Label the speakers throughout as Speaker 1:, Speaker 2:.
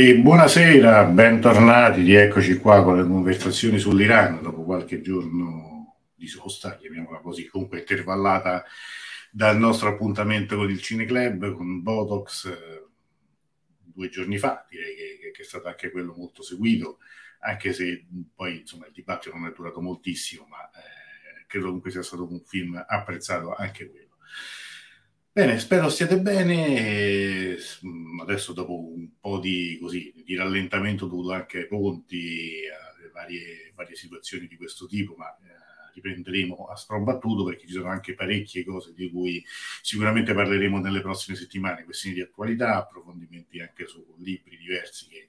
Speaker 1: E buonasera, bentornati, rieccoci qua con le conversazioni sull'Iran dopo qualche giorno di sosta, chiamiamola così, comunque intervallata dal nostro appuntamento con il Cineclub, con Botox, eh, due giorni fa, direi che, che, è stato anche quello molto seguito, anche se poi insomma il dibattito non è durato moltissimo, ma eh, credo comunque sia stato un film apprezzato anche quello. Bene, spero stiate bene. Adesso dopo un po' di, così, di rallentamento dovuto anche ai ponti, alle varie, varie situazioni di questo tipo, ma eh, riprenderemo a strombattuto perché ci sono anche parecchie cose di cui sicuramente parleremo nelle prossime settimane, questioni di attualità, approfondimenti anche su libri diversi che,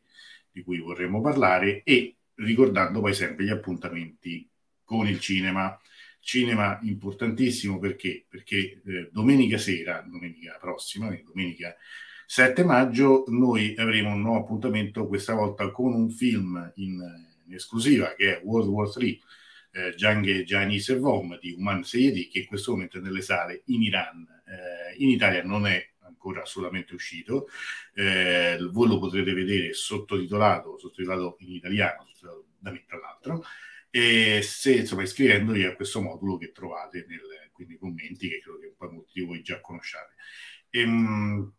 Speaker 1: di cui vorremmo parlare e ricordando poi sempre gli appuntamenti con il cinema cinema importantissimo perché? Perché eh, domenica sera, domenica prossima, domenica 7 maggio, noi avremo un nuovo appuntamento, questa volta con un film in, in esclusiva che è World War III, eh, Jang e Vom di Uman Seyedi, che in questo momento è nelle sale in Iran. Eh, in Italia non è ancora assolutamente uscito, eh, voi lo potrete vedere sottotitolato, sottotitolato in italiano, sottotitolato da me tra l'altro, e se insomma iscrivendovi a questo modulo che trovate nel, quindi commenti che credo che poi molti di voi già conosciate. E, mh,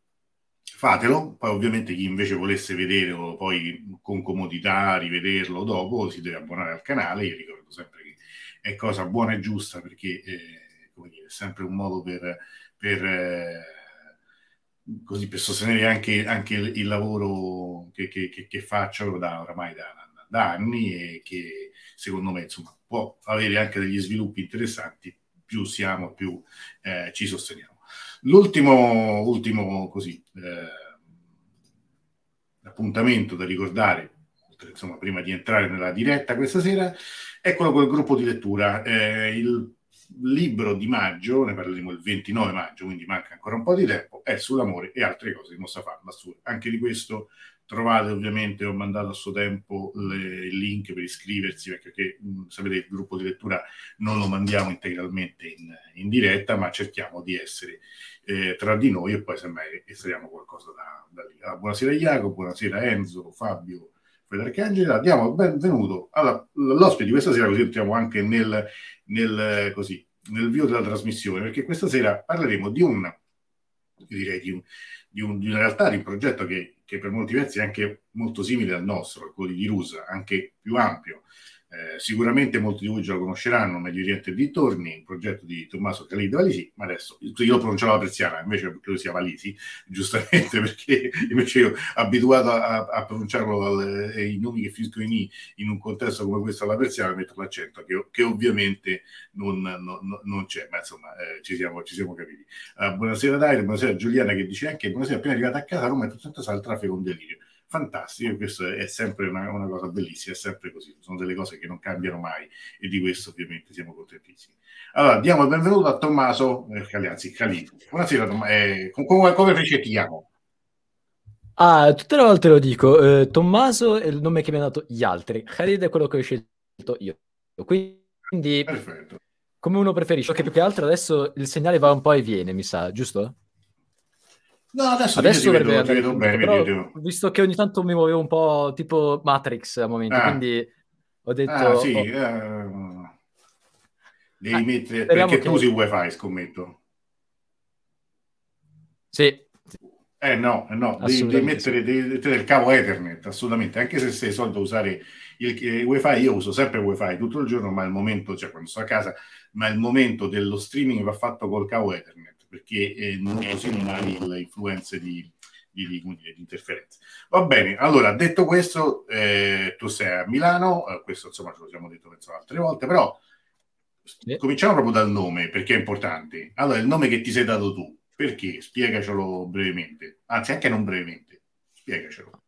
Speaker 1: fatelo, poi ovviamente chi invece volesse vederlo poi con comodità, rivederlo dopo, si deve abbonare al canale, io ricordo sempre che è cosa buona e giusta perché eh, come dire, è sempre un modo per, per, eh, così, per sostenere anche, anche il, il, lavoro che, che, che, che faccio da oramai da, da anni e che secondo me insomma, può avere anche degli sviluppi interessanti, più siamo, più eh, ci sosteniamo. L'ultimo ultimo, così, eh, appuntamento da ricordare, insomma, prima di entrare nella diretta questa sera, è quello col gruppo di lettura. Eh, il libro di maggio, ne parleremo il 29 maggio, quindi manca ancora un po' di tempo, è sull'amore e altre cose di Mustafa Massur. Anche di questo Trovate ovviamente, ho mandato a suo tempo le, il link per iscriversi, perché mh, sapete il gruppo di lettura non lo mandiamo integralmente in, in diretta, ma cerchiamo di essere eh, tra di noi e poi semmai estraiamo qualcosa da, da lì. Allora, buonasera Jacopo, buonasera Enzo, Fabio, Federico Angela, diamo il benvenuto all'ospite di questa sera, così entriamo anche nel, nel, così, nel vio della trasmissione, perché questa sera parleremo di un, direi, di, un, di, un, di una realtà, di un progetto che che per molti versi è anche molto simile al nostro, quello di Rusa, anche più ampio. Eh, sicuramente molti di voi già lo conosceranno, Medio Oriente e dintorni, un progetto di Tommaso Khalid Valisi, ma adesso io lo pronunciavo la persiana, invece credo sia Valisi, giustamente perché invece io abituato a, a pronunciarlo al, eh, i nomi che finiscono in I in un contesto come questo alla persiana metto l'accento che, che ovviamente non, non, non, c'è, ma insomma eh, ci, siamo, ci, siamo, capiti. Uh, buonasera Dario, buonasera Giuliana che dice anche buonasera appena arrivata a casa Roma è tutto sale il traffico un delirio fantastico, questo è sempre una, una, cosa bellissima, è sempre così, sono delle cose che non cambiano mai e di questo ovviamente siamo contentissimi. Allora, diamo il benvenuto a Tommaso eh, Caglianzi, Calino. Buonasera, Tom- eh, come, come recetiamo?
Speaker 2: Ah, tutte le volte lo dico, eh, Tommaso è il nome che mi hanno dato gli altri, Khalid è quello che ho scelto io. Quindi, Perfetto. come uno preferisce, che più che altro adesso il segnale va un po' e viene, mi sa, giusto?
Speaker 1: No, adesso, adesso vedo, andare vedo bene,
Speaker 2: però, vedo. visto che ogni tanto mi muovevo un po' tipo Matrix a momenti, ah. quindi ho detto...
Speaker 1: Ah, sì, oh. uh, devi ah, mettere... Perché che... tu usi wifi, scommetto.
Speaker 2: Sì.
Speaker 1: Eh no, eh, no, devi, devi mettere, devi mettere il cavo Ethernet, assolutamente, anche se sei solito usare il, il, wifi, io uso sempre wifi tutto il giorno, ma il momento, cioè quando sto a casa, ma il momento dello streaming va fatto col cavo Ethernet perché eh, non, così non hai le influenze di, di, di, di, interferenze. Va bene, allora detto questo, eh, tu sei a Milano, eh, questo insomma ce lo siamo detto penso altre volte, però sì. cominciamo proprio dal nome perché è importante. Allora, il nome che ti sei dato tu, perché? Spiegacelo brevemente, anzi anche non brevemente, spiegacelo.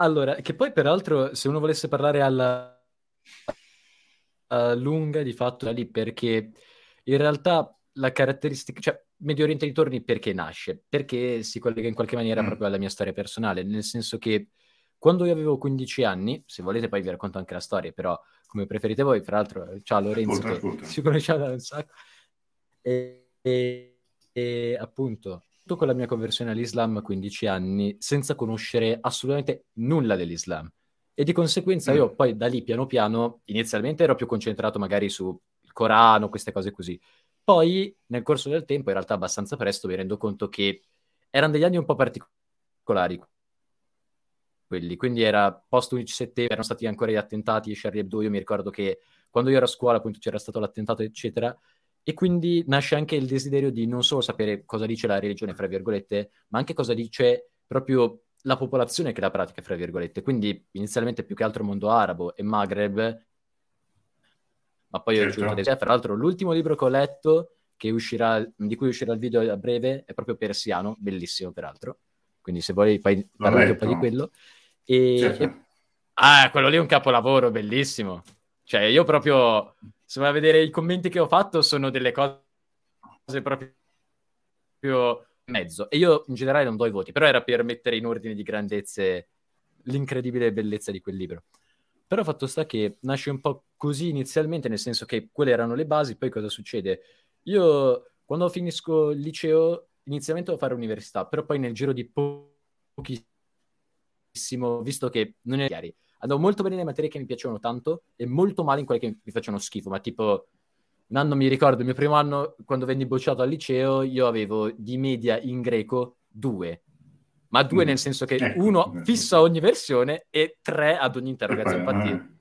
Speaker 2: Allora, che poi peraltro se uno volesse parlare alla lunga di fatto da lì perché in realtà la caratteristica, cioè Medio Oriente di Torni perché nasce? Perché si collega in qualche maniera mm. proprio alla mia storia personale, nel senso che quando io avevo 15 anni, se volete poi vi racconto anche la storia, però come preferite voi, fra l'altro, ciao Lorenzo, ascolta, ascolta. ci conosciamo da un sacco, e, e, e appunto con la mia conversione all'Islam a 15 anni senza conoscere assolutamente nulla dell'Islam. E di conseguenza io mm. poi da lì piano piano, inizialmente ero più concentrato magari sul Corano, queste cose così. Poi nel corso del tempo, in realtà abbastanza presto, mi rendo conto che erano degli anni un po' particolari quelli, quindi era post 11 settembre, erano stati ancora gli attentati, Charlie Hebdo, io mi ricordo che quando io ero a scuola appunto c'era stato l'attentato eccetera, e quindi nasce anche il desiderio di non solo sapere cosa dice la religione, fra virgolette, ma anche cosa dice proprio la popolazione che la pratica, fra virgolette. Quindi inizialmente più che altro mondo arabo e Maghreb, ma poi certo. ho aggiunto dei... Fra l'altro l'ultimo libro che ho letto, che uscirà, di cui uscirà il video a breve, è proprio persiano, bellissimo peraltro. Quindi se vuoi poi parlare un po' di quello. E, certo. Ah, quello lì è un capolavoro, bellissimo. Cioè, io proprio, se vai a vedere i commenti che ho fatto, sono delle cose proprio mezzo. E io in generale non do i voti, però era per mettere in ordine di grandezze l'incredibile bellezza di quel libro. Però fatto sta che nasce un po' così inizialmente, nel senso che quelle erano le basi, poi cosa succede? Io quando finisco il liceo inizialmente devo fare università, però poi nel giro di po- pochissimo, visto che non è chiari, andavo molto bene nelle materie che mi piacevano tanto e molto male in quelle che mi facevano schifo, ma tipo un anno mi ricordo, il mio primo anno, quando venni bocciato al liceo, io avevo di media in greco due. Ma due mm. nel senso che ecco, uno ecco. fisso a ogni versione e tre ad ogni interrogazione. Infatti, eh.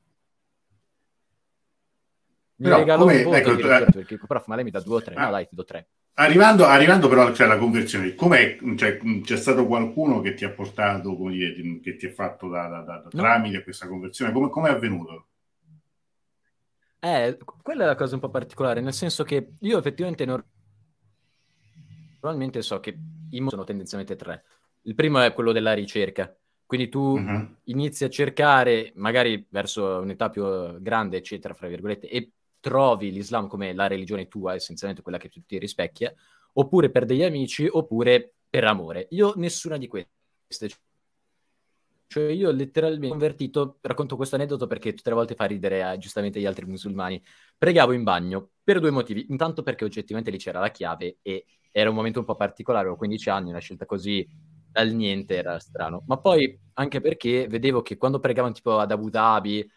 Speaker 2: Mi però, regalo un voto ecco, eh, perché prof, ma lei mi dà due o tre. Ah, no, dai, ti do tre.
Speaker 1: Arrivando, arrivando però cioè, alla conversione, com'è, cioè, c'è stato qualcuno che ti ha portato, come dire, che ti ha fatto da, da, da, da no. tramite questa conversione? Come è avvenuto?
Speaker 2: Eh, quella è la cosa un po' particolare, nel senso che io effettivamente normalmente so che i modi sono tendenzialmente tre. Il primo è quello della ricerca, quindi tu uh-huh. inizi a cercare, magari verso un'età più grande, eccetera, fra virgolette, e trovi l'Islam come la religione tua, essenzialmente quella che ti rispecchia, oppure per degli amici, oppure per amore. Io nessuna di queste. Cioè io letteralmente convertito, racconto questo aneddoto perché tutte le volte fa ridere eh, giustamente gli altri musulmani. Pregavo in bagno per due motivi. Intanto perché oggettivamente lì c'era la chiave e era un momento un po' particolare, avevo 15 anni, una scelta così dal niente era strano. Ma poi anche perché vedevo che quando pregavano tipo ad Abu Dhabi,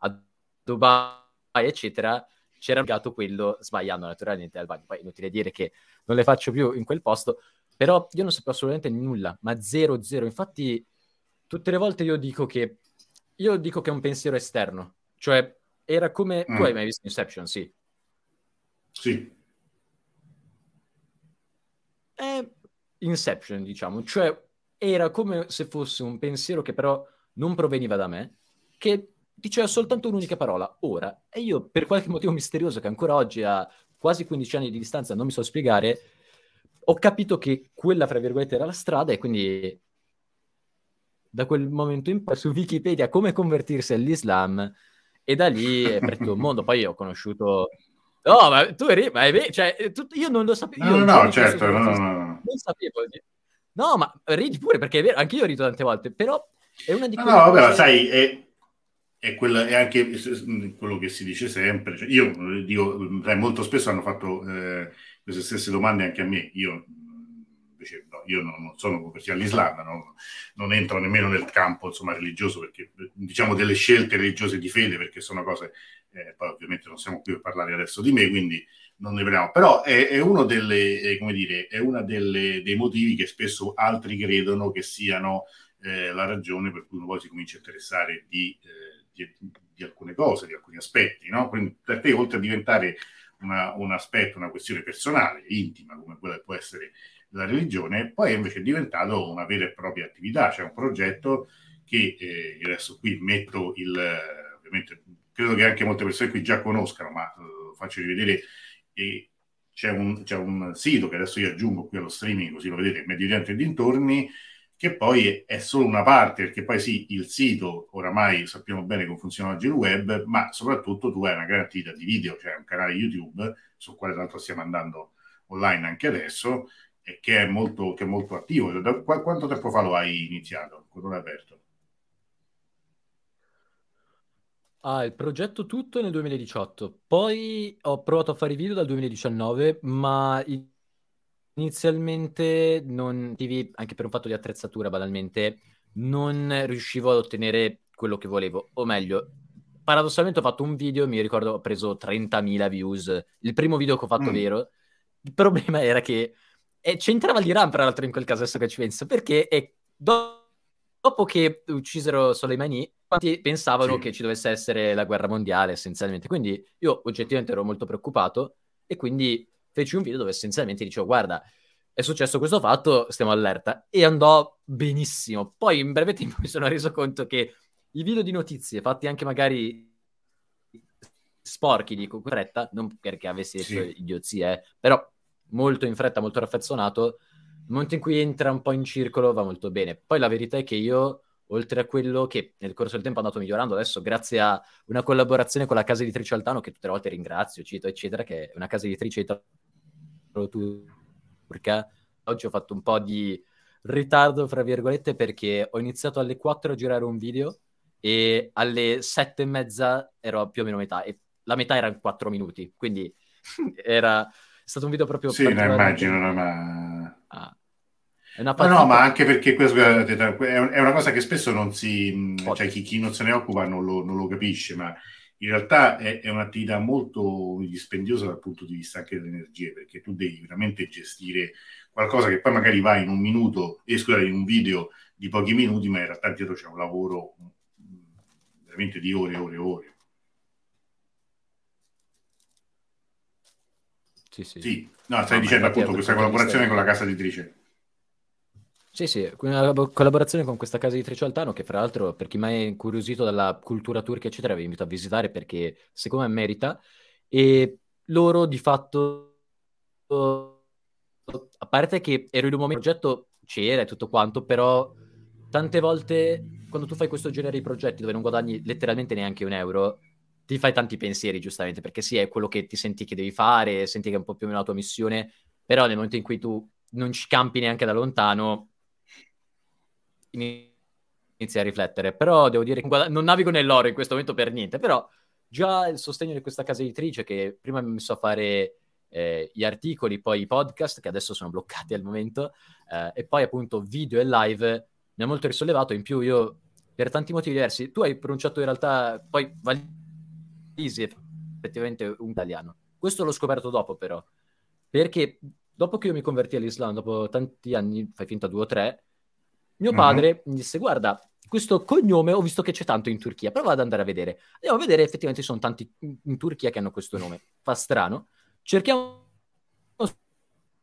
Speaker 2: a Dubai, eccetera, c'era legato quello sbagliando naturalmente al bagno. Poi inutile dire che non le faccio più in quel posto, però io non sapevo assolutamente nulla, ma zero, zero. Infatti tutte le volte io dico che io dico che è un pensiero esterno, cioè era come mm. tu hai mai visto Inception, sì.
Speaker 1: Sì.
Speaker 2: È Inception, diciamo, cioè era come se fosse un pensiero che però non proveniva da me, che diceva soltanto un'unica parola, ora. E io, per qualche motivo misterioso che ancora oggi, a quasi 15 anni di distanza, non mi so spiegare, ho capito che quella, fra virgolette, era la strada e quindi da quel momento in poi su Wikipedia come convertirsi all'Islam e da lì è partito un mondo. Poi ho conosciuto... No, ma tu eri... Ma è... cioè, tu... io non lo sapevo.
Speaker 1: No, no, no certo, no, no, no.
Speaker 2: Non sapevo. No, ma ridi pure, perché è vero, anche io ho rito tante volte, però è una di quelle...
Speaker 1: No, no vabbè, sai... È... È, quella, è, anche quello che si dice sempre. Cioè, io dico, molto spesso hanno fatto eh, queste stesse domande anche a me. Io invece no, io non, sono convertito all'Islam, no? non entro nemmeno nel campo insomma, religioso, perché diciamo delle scelte religiose di fede, perché sono cose, eh, poi ovviamente non siamo qui per parlare adesso di me, quindi non ne parliamo, però è, è uno delle, eh, come dire, è uno dei motivi che spesso altri credono che siano eh, la ragione per cui uno poi si comincia a interessare di, eh, di, di alcune cose, di alcuni aspetti, no? Quindi per te, oltre a diventare una, un aspetto, una questione personale, intima, come quella che può essere la religione, poi invece è diventato una vera e propria attività, cioè un progetto che eh, adesso qui metto il, ovviamente credo che anche molte persone qui già conoscano, ma eh, faccio rivedere, e c'è, un, c'è un sito che adesso io aggiungo qui allo streaming, così lo vedete, Medio Oriente e dintorni, che poi è solo una parte, perché poi sì, il sito, oramai sappiamo bene come funziona oggi il web, ma soprattutto tu hai una gran attività di video, cioè un canale YouTube, sul quale tra l'altro stiamo andando online anche adesso, che è molto, che è molto attivo. Da, quanto tempo fa lo hai iniziato? Quando l'hai aperto?
Speaker 2: Ah, il progetto tutto nel 2018, poi ho provato a fare video dal 2019, ma inizialmente non anche per un fatto di attrezzatura banalmente, non riuscivo ad ottenere quello che volevo, o meglio, paradossalmente ho fatto un video, mi ricordo ho preso 30.000 views, il primo video che ho fatto mm. vero, il problema era che e c'entrava l'Iran, tra l'altro, in quel caso, adesso che ci penso, perché è, do- dopo che uccisero Soleimani, quanti pensavano sì. che ci dovesse essere la guerra mondiale, essenzialmente. Quindi io oggettivamente ero molto preoccupato e quindi feci un video dove essenzialmente dicevo, guarda, è successo questo fatto, stiamo allerta. E andò benissimo. Poi in breve tempo mi sono reso conto che i video di notizie, fatti anche magari sporchi, dico corretta, non perché avessi detto sì. idiozie, però molto in fretta, molto raffezzonato, nel momento in cui entra un po' in circolo va molto bene. Poi la verità è che io, oltre a quello che nel corso del tempo è andato migliorando, adesso grazie a una collaborazione con la casa editrice Altano, che tutte le volte ringrazio, cito, eccetera, che è una casa editrice turca, oggi ho fatto un po' di ritardo, fra virgolette, perché ho iniziato alle 4 a girare un video e alle 7 e mezza ero più o meno metà, e la metà era in 4 minuti, quindi era stato un video proprio...
Speaker 1: Sì, ne immagino, no, ma... Ah. Partita... no, no, ma anche perché questo è una cosa che spesso non si... cioè chi, chi non se ne occupa non lo, non lo capisce, ma in realtà è, è, un'attività molto dispendiosa dal punto di vista anche delle energie, perché tu devi veramente gestire qualcosa che poi magari va in un minuto, e scusate, in un video di pochi minuti, ma in realtà dietro c'è un lavoro veramente di ore e ore e ore.
Speaker 2: Sì, sì.
Speaker 1: sì. No, stai no, dicendo appunto questa collaborazione con la casa editrice.
Speaker 2: Sì, sì, una collaborazione con questa casa editrice Altano che fra l'altro per chi mai è incuriosito dalla cultura turca eccetera vi invito a visitare perché secondo me merita. E loro di fatto a parte che ero in un momento il progetto c'era e tutto quanto però tante volte quando tu fai questo genere di progetti dove non guadagni letteralmente neanche un euro ti fai tanti pensieri, giustamente, perché sì, è quello che ti senti che devi fare, senti che è un po' più o meno la tua missione, però nel momento in cui tu non ci campi neanche da lontano, inizi a riflettere. Però devo dire che non navigo nell'oro in questo momento per niente, però già il sostegno di questa casa editrice che prima mi ha messo a fare eh, gli articoli, poi i podcast, che adesso sono bloccati al momento, eh, e poi appunto video e live, mi ha molto risollevato. In più io, per tanti motivi diversi, tu hai pronunciato in realtà, poi Lisi effettivamente un italiano. Questo l'ho scoperto dopo però, perché dopo che io mi convertì all'Islam, dopo tanti anni, fai finta due o tre, mio padre uh-huh. mi disse guarda, questo cognome ho visto che c'è tanto in Turchia, prova ad andare a vedere. Andiamo a vedere, effettivamente ci sono tanti in Turchia che hanno questo nome. Fa strano. Cerchiamo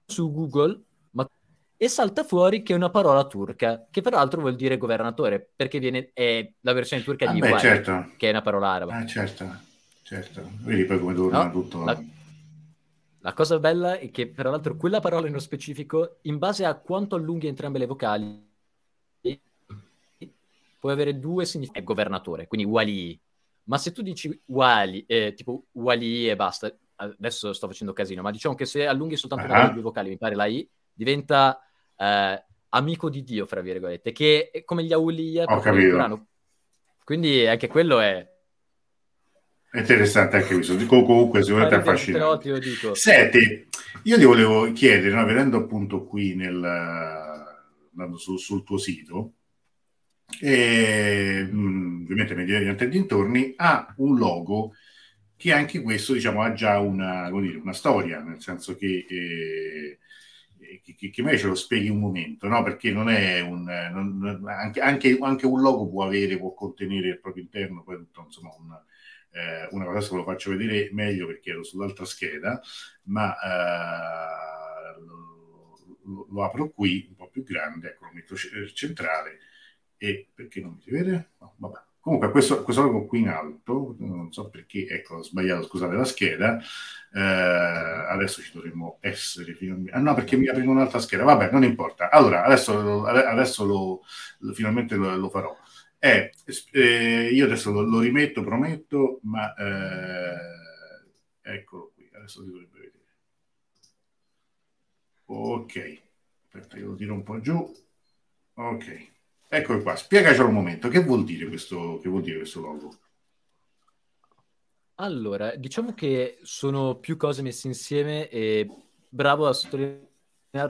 Speaker 2: su Google ma... e salta fuori che è una parola turca, che peraltro vuol dire governatore, perché viene, è la versione turca di ah, Wali, certo. che è una parola araba.
Speaker 1: Ah, certo certo. Vedi poi come torna no, tutto.
Speaker 2: La, la, cosa bella è che, tra l'altro, quella parola nello specifico, in base a quanto allunghi entrambe le vocali, puoi avere due significati. È governatore, quindi wali. Ma se tu dici wali, eh, tipo wali e basta, adesso sto facendo casino, ma diciamo che se allunghi soltanto uh-huh. una delle due vocali, mi pare la I, diventa eh, amico di Dio, fra virgolette, che è come gli aulia.
Speaker 1: Ho capito.
Speaker 2: Quindi anche quello è
Speaker 1: interessante anche questo, comunque sicuramente affascinante. Senti, io ti volevo chiedere, no, vedendo appunto qui nel, andando su, sul tuo sito, e, mh, ovviamente mediante dintorni, ha un logo che anche questo diciamo ha già una, dire, una storia, nel senso che, eh, che, che, che me ce lo spieghi un momento, no? perché non è un, non, anche, anche, anche, un logo può avere, può contenere al proprio interno poi tutto insomma un eh, una cosa ve lo faccio vedere meglio perché ero sull'altra scheda, ma eh, lo, lo, apro qui, un po' più grande, ecco, lo metto centrale e perché non mi si vede? No, vabbè. Comunque questo, questo logo qui in alto, non so perché, ecco, ho sbagliato, scusate la scheda, eh, adesso ci dovremmo essere finalmente... Ah no, perché mi apre un'altra scheda, vabbè, non importa. Allora, adesso, adesso lo, finalmente lo, lo farò. Eh, eh, io adesso lo, lo, rimetto, prometto, ma eh, eccolo qui, adesso si dovrebbe vedere. Ok, aspetta, io lo tiro un po' giù. Ok, eccolo qua, spiegacelo un momento, che vuol dire questo, che vuol dire questo logo?
Speaker 2: Allora, diciamo che sono più cose messe insieme e bravo a sottolineare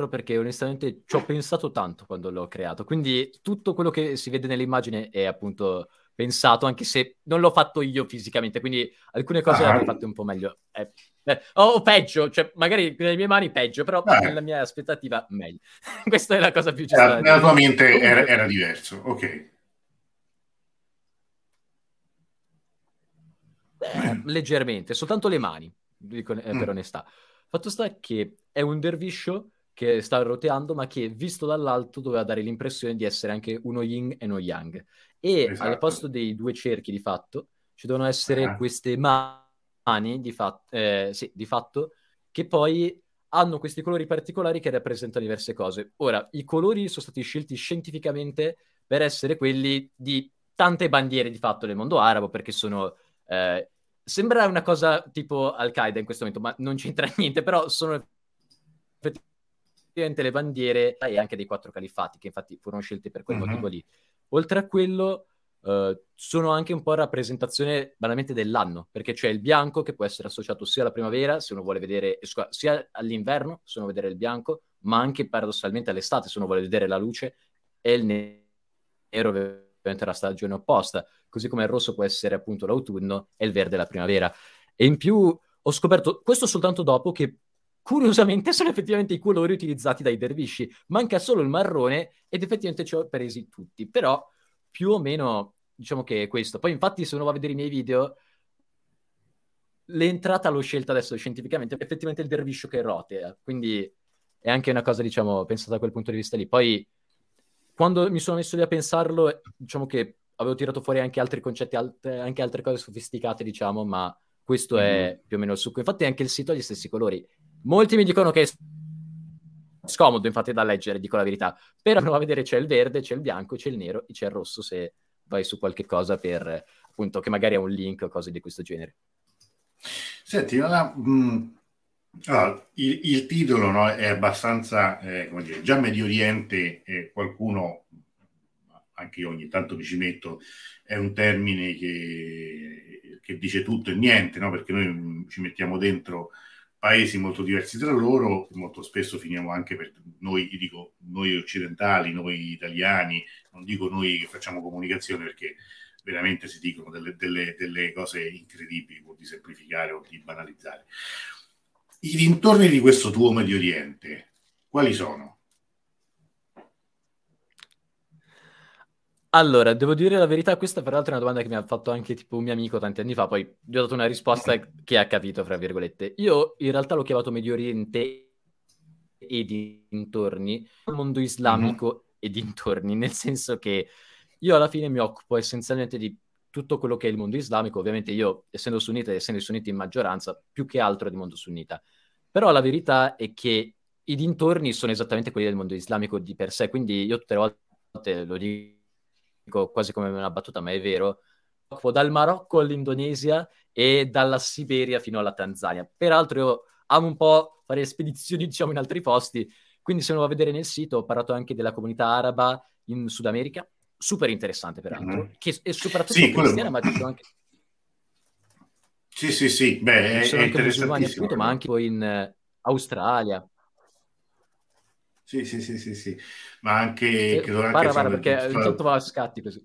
Speaker 2: perché onestamente ci ho pensato tanto quando l'ho creato, quindi tutto quello che si vede nell'immagine è appunto pensato, anche se non l'ho fatto io fisicamente, quindi alcune cose ah. le avrei fatte un po' meglio. Eh, eh, o peggio, cioè magari nelle mie mani peggio, però ah. nella mia aspettativa meglio. Questa è la cosa più
Speaker 1: giusta. nella tua mente era, era diverso, ok.
Speaker 2: Eh, leggermente, soltanto le mani, dico eh, per mm. onestà. Fatto sta che è un derviscio che sta roteando, ma che visto dall'alto doveva dare l'impressione di essere anche uno yin e uno yang. E esatto. al posto dei due cerchi di fatto ci devono essere ah. queste mani di, fat- eh, sì, di fatto che poi hanno questi colori particolari che rappresentano diverse cose. Ora, i colori sono stati scelti scientificamente per essere quelli di tante bandiere di fatto del mondo arabo, perché sono... Eh, sembra una cosa tipo Al-Qaeda in questo momento, ma non c'entra niente, però sono effettivamente le bandiere e anche dei quattro califati, che infatti furono scelti per quel uh-huh. motivo lì. Oltre a quello, uh, sono anche un po' rappresentazione banalmente dell'anno, perché c'è il bianco che può essere associato sia alla primavera, se uno vuole vedere, sia all'inverno, se uno vuole vedere il bianco, ma anche paradossalmente all'estate, se uno vuole vedere la luce, e il nero ovviamente la stagione opposta, così come il rosso può essere appunto l'autunno e il verde la primavera. E in più ho scoperto, questo soltanto dopo, che curiosamente sono effettivamente i colori utilizzati dai dervisci. Manca solo il marrone ed effettivamente ci ho presi tutti. Però più o meno diciamo che è questo. Poi infatti se uno va a vedere i miei video, l'entrata l'ho scelta adesso scientificamente, effettivamente il derviscio che rotea. Quindi è anche una cosa, diciamo, pensata da quel punto di vista lì. Poi quando mi sono messo lì a pensarlo, diciamo che avevo tirato fuori anche altri concetti, altre, anche altre cose sofisticate, diciamo, ma questo mm. è più o meno il succo. Infatti anche il sito ha gli stessi colori. Molti mi dicono che è scomodo, infatti, da leggere, dico la verità. Però a vedere c'è il verde, c'è il bianco, c'è il nero e c'è il rosso se vai su qualche cosa per, appunto, che magari ha un link o cose di questo genere.
Speaker 1: Senti, allora, mh, mm, allora, il, il, titolo no, è abbastanza, eh, come dire, già Medio Oriente, eh, qualcuno, anche io ogni tanto mi ci metto, è un termine che, che dice tutto e niente, no? perché noi ci mettiamo dentro paesi molto diversi tra loro, molto spesso finiamo anche per noi, dico noi occidentali, noi italiani, non dico noi che facciamo comunicazione perché veramente si dicono delle, delle, delle cose incredibili, o di semplificare o di banalizzare. I dintorni di questo tuo Medio Oriente, quali sono?
Speaker 2: Allora, devo dire la verità, questa peraltro è una domanda che mi ha fatto anche tipo un mio amico tanti anni fa, poi gli ho dato una risposta che ha capito, fra virgolette. Io in realtà l'ho chiamato Medio Oriente e dintorni, il mondo islamico mm-hmm. e dintorni, nel senso che io alla fine mi occupo essenzialmente di tutto quello che è il mondo islamico, ovviamente io essendo sunnita e essendo i sunniti in maggioranza, più che altro di mondo sunnita. Però la verità è che i dintorni sono esattamente quelli del mondo islamico di per sé, quindi io tutte le volte lo dico dico quasi come una battuta, ma è vero, dal Marocco all'Indonesia e dalla Siberia fino alla Tanzania. Peraltro io amo un po' fare spedizioni, diciamo, in altri posti, quindi se uno va a vedere nel sito ho parlato anche della comunità araba in Sud America, super interessante peraltro, mm-hmm. che è soprattutto sì, cristiana, quello... ma ci sono anche...
Speaker 1: Sì, sì, sì, beh,
Speaker 2: sono anche musulmani appunto, ma anche poi in uh, Australia.
Speaker 1: Sì, sì, sì, sì, sì. ma anche...
Speaker 2: Eh, anche para, perché tutta, tutto va a scatti così.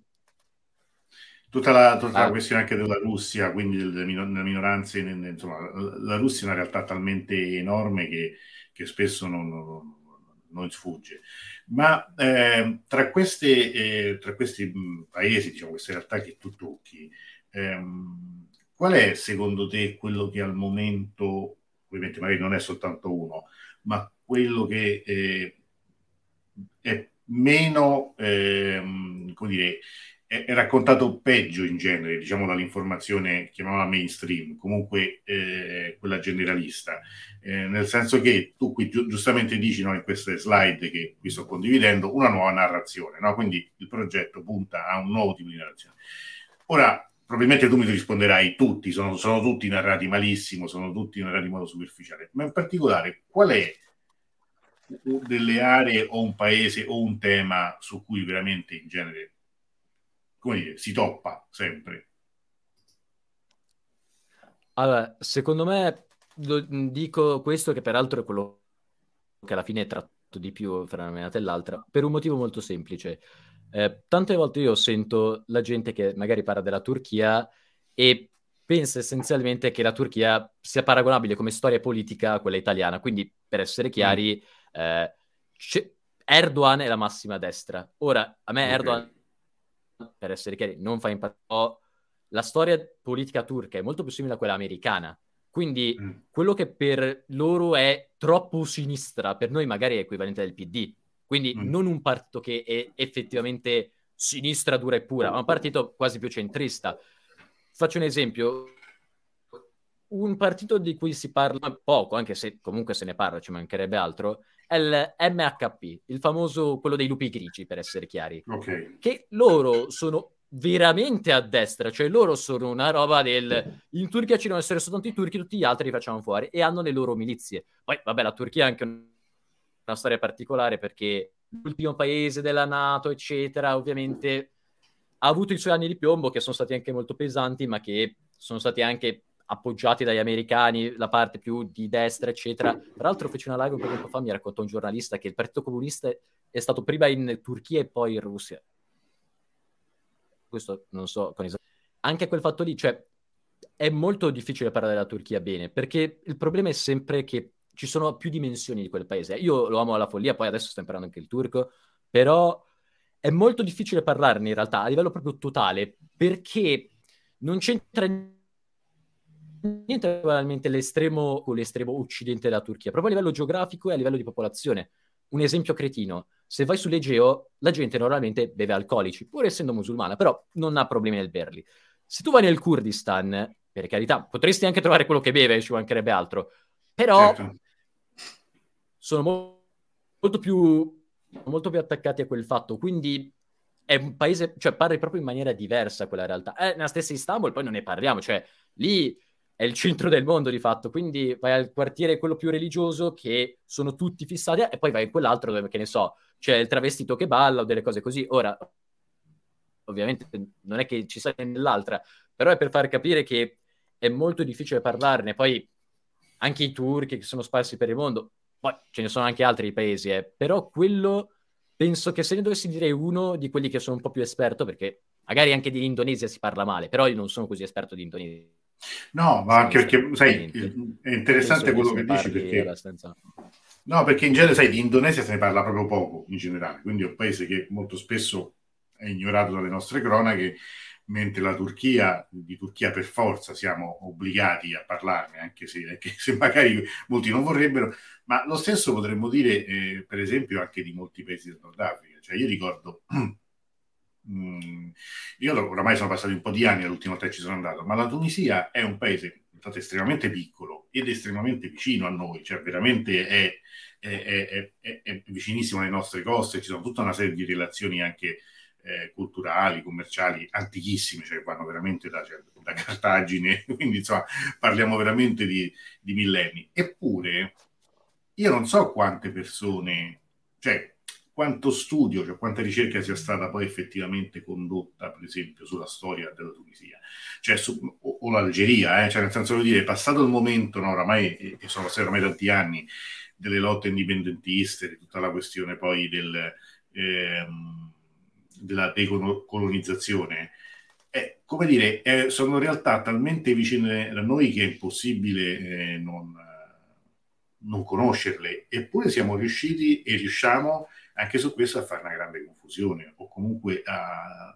Speaker 1: Tutta la, tutta ah. la questione anche della Russia, quindi delle, minoranze, insomma, la Russia è una realtà talmente enorme che, che spesso non, non, non, sfugge. Ma eh, tra, queste, eh, tra, questi paesi, diciamo, queste realtà che tu tocchi, ehm, qual è secondo te quello che al momento, ovviamente magari non è soltanto uno, ma quello che eh, è meno, ehm, come dire, è, è, raccontato peggio in genere, diciamo dall'informazione chiamava mainstream, comunque eh, quella generalista, eh, nel senso che tu qui gi- giustamente dici no, in queste slide che qui sto condividendo una nuova narrazione, no? quindi il progetto punta a un nuovo tipo di narrazione. Ora, probabilmente tu mi risponderai tutti, sono, sono tutti narrati malissimo, sono tutti narrati in modo superficiale, ma in particolare qual è delle aree o un paese o un tema su cui veramente in genere come dire, si toppa sempre?
Speaker 2: Allora, secondo me dico questo che peraltro è quello che alla fine tratto di più fra una menata e l'altra, per un motivo molto semplice. Eh, tante volte io sento la gente che magari parla della Turchia e pensa essenzialmente che la Turchia sia paragonabile come storia politica a quella italiana. Quindi, per essere chiari, mm. Eh, Erdogan è la massima destra. Ora, a me okay. Erdogan, per essere chiari, non fa impazzire. La storia politica turca è molto più simile a quella americana. Quindi mm. quello che per loro è troppo sinistra, per noi magari è equivalente del PD. Quindi mm. non un partito che è effettivamente sinistra dura e pura, ma un partito quasi più centrista. Faccio un esempio. Un partito di cui si parla poco, anche se comunque se ne parla, ci mancherebbe altro, è il MHP, il famoso quello dei lupi grigi, per essere chiari.
Speaker 1: Okay.
Speaker 2: Che loro sono veramente a destra, cioè loro sono una roba del in Turchia ci devono essere soltanto i turchi, tutti gli altri li facciamo fuori e hanno le loro milizie. Poi, vabbè, la Turchia è anche una storia particolare perché l'ultimo paese della Nato, eccetera, ovviamente ha avuto i suoi anni di piombo che sono stati anche molto pesanti, ma che sono stati anche appoggiati dagli americani, la parte più di destra, eccetera. Tra l'altro fece una live un po' tempo fa, mi raccontò un giornalista che il Partito Comunista è stato prima in Turchia e poi in Russia questo non so con esatto. Anche quel fatto lì, cioè, è molto difficile parlare della Turchia bene, perché il problema è sempre che ci sono più dimensioni di quel paese. Io lo amo alla follia, poi adesso sto imparando anche il turco, però è molto difficile parlarne in realtà a livello proprio totale, perché non c'entra niente veramente l'estremo con l'estremo occidente della Turchia, proprio a livello geografico e a livello di popolazione. Un esempio cretino, se vai sull'Egeo, la gente normalmente beve alcolici, pur essendo musulmana, però non ha problemi nel berli. Se tu vai nel Kurdistan, per carità, potresti anche trovare quello che beve, ci mancherebbe altro, però certo. sono mo- molto, più, molto più attaccati a quel fatto, quindi è un paese, cioè parli proprio in maniera diversa quella realtà. Eh, nella stessa Istanbul poi non ne parliamo, cioè lì è il centro del mondo di fatto, quindi vai al quartiere quello più religioso che sono tutti fissati e poi vai in quell'altro dove, che ne so, c'è il travestito che balla o delle cose così. Ora, ovviamente non è che ci sia nell'altra, però è per far capire che è molto difficile parlarne. Poi anche i turchi che sono sparsi per il mondo, poi ce ne sono anche altri paesi, eh. però quello penso che se ne dovessi dire uno di quelli che sono un po' più esperto, perché magari anche di Indonesia si parla male, però io non sono così esperto di Indonesia
Speaker 1: No, ma anche perché, sai, è interessante quello che dici perché... Abbastanza... No, perché in genere, sai, di Indonesia se ne parla proprio poco in generale, quindi è un paese che molto spesso è ignorato dalle nostre cronache, mentre la Turchia, di Turchia per forza siamo obbligati a parlarne, anche se, anche se magari molti non vorrebbero, ma lo stesso potremmo dire, eh, per esempio, anche di molti paesi del Nord Africa. Cioè, io ricordo Mm, io oramai sono passati un po' di anni dall'ultima volta che ci sono andato, ma la Tunisia è un paese stato estremamente piccolo ed estremamente vicino a noi, cioè veramente è, è, è, è, vicinissimo alle nostre coste, ci sono tutta una serie di relazioni anche eh, culturali, commerciali, antichissime, cioè vanno veramente da, cioè, da Cartagine, quindi insomma parliamo veramente di, di millenni. Eppure io non so quante persone, cioè quanto studio, cioè quanta ricerca sia stata poi effettivamente condotta, per esempio, sulla storia della Tunisia, cioè su, o, o, l'Algeria, eh? cioè nel senso di dire, passato il momento, no, oramai, e sono passati oramai tanti anni, delle lotte indipendentiste, di tutta la questione poi del, ehm, della decolonizzazione, eh, come dire, eh, sono realtà talmente vicine a noi che è impossibile eh, non, non conoscerle, eppure siamo riusciti e riusciamo anche su questo a fare una grande confusione o comunque a,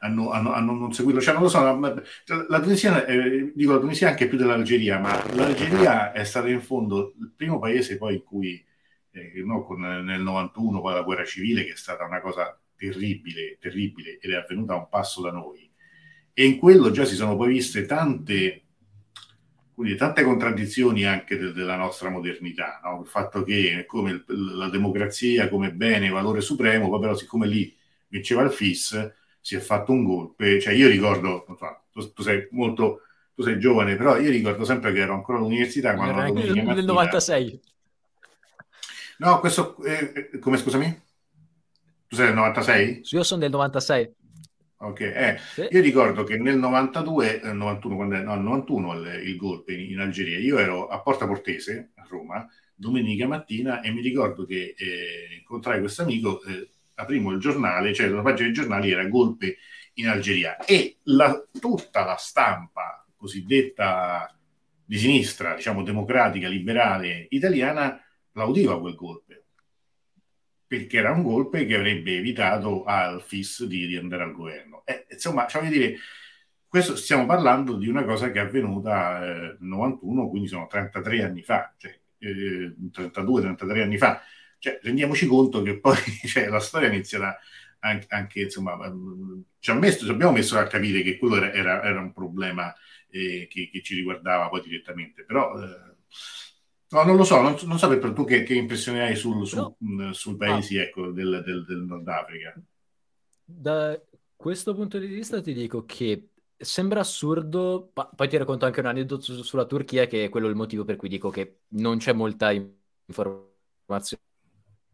Speaker 1: a, no, a, a non seguirlo. Cioè, non so, la, la Tunisia, eh, dico la Tunisia anche più dell'Algeria, ma l'Algeria è stata in fondo il primo paese poi in cui, eh, no, con, nel 91, poi la guerra civile, che è stata una cosa terribile, terribile ed è avvenuta a un passo da noi. E in quello già si sono poi viste tante quindi tante contraddizioni anche de- della nostra modernità, no? il fatto che come la democrazia come bene, valore supremo, poi però siccome lì vinceva il FIS, si è fatto un golpe, cioè io ricordo, tu, tu, sei molto, tu sei giovane, però io ricordo sempre che ero ancora all'università quando
Speaker 2: ero nel, nel 96.
Speaker 1: No, questo, eh, come scusami? Tu sei del 96?
Speaker 2: Io sono del 96.
Speaker 1: Ok, eh, sì. io ricordo che nel 92, eh, 91, quando è, no, 91 il, il golpe in, in, Algeria, io ero a Porta Portese, a Roma, domenica mattina e mi ricordo che eh, incontrai questo amico, eh, aprimo il giornale, cioè la pagina dei giornali era golpe in Algeria e la, tutta la stampa cosiddetta di sinistra, diciamo democratica, liberale, italiana, plaudiva quel golpe perché era un golpe che avrebbe evitato al FIS di, di andare al governo. Eh, insomma, cioè, dire, questo stiamo parlando di una cosa che è avvenuta eh, nel 91, quindi sono 33 anni fa, cioè eh, 32-33 anni fa. Cioè, rendiamoci conto che poi cioè, la storia è iniziata anche, anche insomma, ci, messo, ci, abbiamo messo a capire che quello era, era, era un problema eh, che, che, ci riguardava poi direttamente, però eh, no, non lo so, non, non so per tu che, che, impressione hai sul, sul, no. sul paese ah. ecco, del, del, del Nord Africa.
Speaker 2: Da questo punto di vista ti dico che sembra assurdo, ma poi ti racconto anche un aneddoto sulla Turchia che è quello il motivo per cui dico che non c'è molta informazione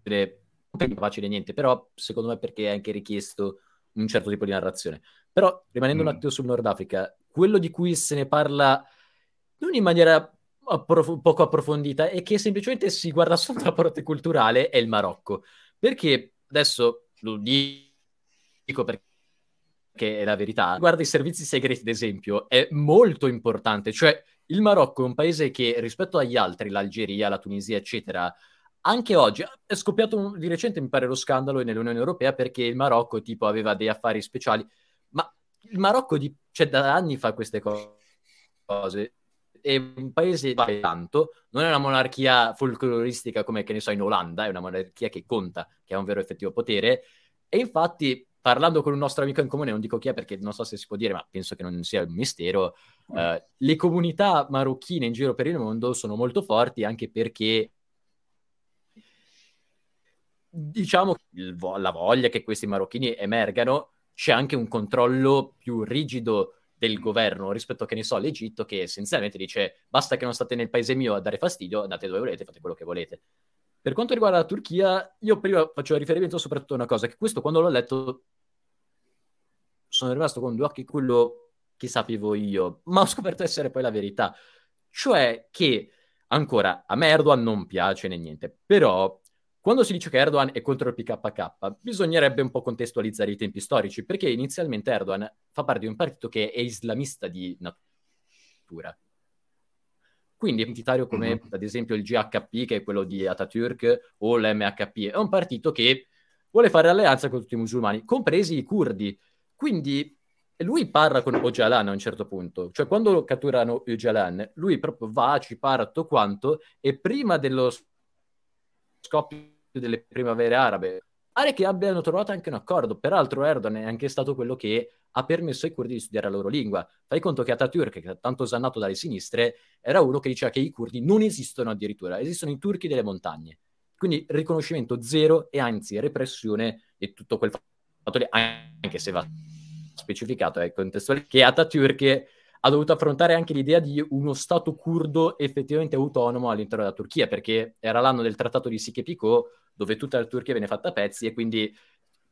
Speaker 2: non facile niente, però secondo me perché è anche richiesto un certo tipo di narrazione. Però rimanendo mm. un attimo sul Nord Africa, quello di cui se ne parla non in maniera approf- poco approfondita è che semplicemente si guarda solo la parte culturale è il Marocco. Perché adesso lo dico perché è la verità. Guarda i servizi segreti, ad esempio, è molto importante. Cioè, il Marocco è un paese che rispetto agli altri, l'Algeria, la Tunisia, eccetera, anche oggi è scoppiato di recente, mi pare, lo scandalo nell'Unione Europea perché il Marocco tipo aveva dei affari speciali. Ma il Marocco di, cioè, da anni fa queste cose. È un paese che tanto, non è una monarchia folcloristica come che ne so in Olanda, è una monarchia che conta, che ha un vero effettivo potere. E infatti parlando con un nostro amico in comune, non dico chi è perché non so se si può dire, ma penso che non sia un mistero, eh, le comunità marocchine in giro per il mondo sono molto forti anche perché diciamo la voglia che questi marocchini emergano, c'è anche un controllo più rigido del governo rispetto a che ne so l'Egitto che essenzialmente dice basta che non state nel paese mio a dare fastidio, andate dove volete, fate quello che volete. Per quanto riguarda la Turchia, io prima facevo riferimento soprattutto a una cosa, che questo quando l'ho letto sono rimasto con due occhi quello che sapevo io, ma ho scoperto essere poi la verità. Cioè che, ancora, a Erdogan non piace né niente, però quando si dice che Erdogan è contro il PKK, bisognerebbe un po' contestualizzare i tempi storici, perché inizialmente Erdogan fa parte di un partito che è islamista di natura. Quindi identitario come mm-hmm. ad esempio il GHP, che è quello di Atatürk, o l'MHP, è un partito che vuole fare alleanza con tutti i musulmani, compresi i curdi. Quindi lui parla con Ocalan a un certo punto, cioè quando catturano Ocalan, lui proprio va, ci parla tutto quanto, e prima dello scoppio delle primavere arabe, pare che abbiano trovato anche un accordo. Peraltro Erdogan è anche stato quello che ha permesso ai curdi di studiare la loro lingua. Fai conto che Atatürk, che è tanto osannato dalle sinistre, era uno che diceva che i curdi non esistono addirittura, esistono i turchi delle montagne. Quindi riconoscimento zero e anzi repressione di tutto quel fatto, anche se va specificato e contestuale, che Atatürk ha dovuto affrontare anche l'idea di uno Stato curdo effettivamente autonomo all'interno della Turchia, perché era l'anno del trattato di Sikhe-Picot, dove tutta la Turchia viene fatta a pezzi e quindi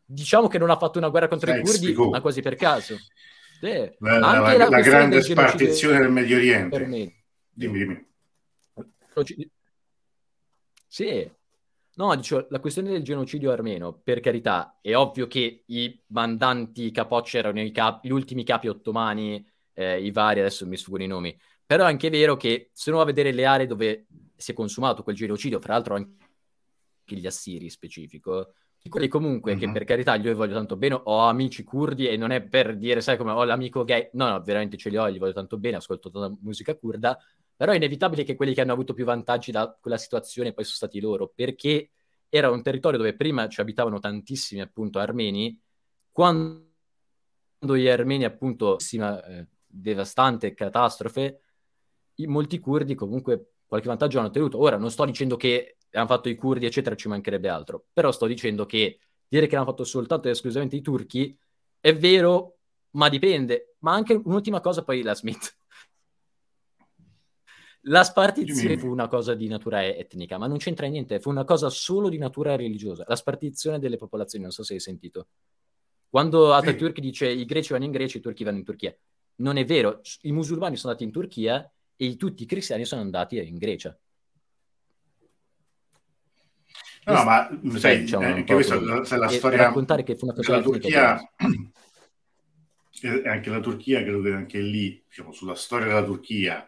Speaker 2: diciamo che non ha fatto una guerra contro i curdi, ma quasi per caso.
Speaker 1: Sì. La, la, la, la grande spartizione del Medio Oriente. Dimmi, dimmi.
Speaker 2: Sì, No, dicevo, la questione del genocidio armeno, per carità, è ovvio che i mandanti capocci erano capi, gli ultimi capi ottomani, eh, i vari, adesso mi sfuggono i nomi, però è anche vero che se uno va a vedere le aree dove si è consumato quel genocidio, fra l'altro anche gli assiri specifico, quelli comunque mm-hmm. che mhm. per carità io voglio tanto bene, ho amici curdi e non è per dire, sai come ho l'amico gay, no, no, veramente ce li ho, gli voglio tanto bene, ascolto tanta musica curda, però è inevitabile che quelli che hanno avuto più vantaggi da quella situazione poi sono stati loro, perché era un territorio dove prima ci abitavano tantissimi appunto armeni, quando gli armeni appunto, eh, devastante catastrofe, molti curdi comunque qualche vantaggio hanno ottenuto. Ora non sto dicendo che hanno fatto i curdi, eccetera, ci mancherebbe altro. Però sto dicendo che dire che hanno fatto soltanto e esclusivamente i turchi è vero, ma dipende. Ma anche un'ultima cosa, poi la Smith. La spartizione fu una cosa di natura etnica, ma non c'entra niente, fu una cosa solo di natura religiosa. La spartizione delle popolazioni, non so se hai sentito. Quando Atatürk sì. dice i greci vanno in Grecia, i turchi vanno in Turchia. Non è vero, i musulmani sono andati in Turchia e tutti i cristiani sono andati in Grecia.
Speaker 1: No, ma sai, diciamo, eh, anche questa è la storia
Speaker 2: raccontare che fu una cosa
Speaker 1: la Turchia e anche la Turchia credo che anche lì, diciamo, sulla storia della Turchia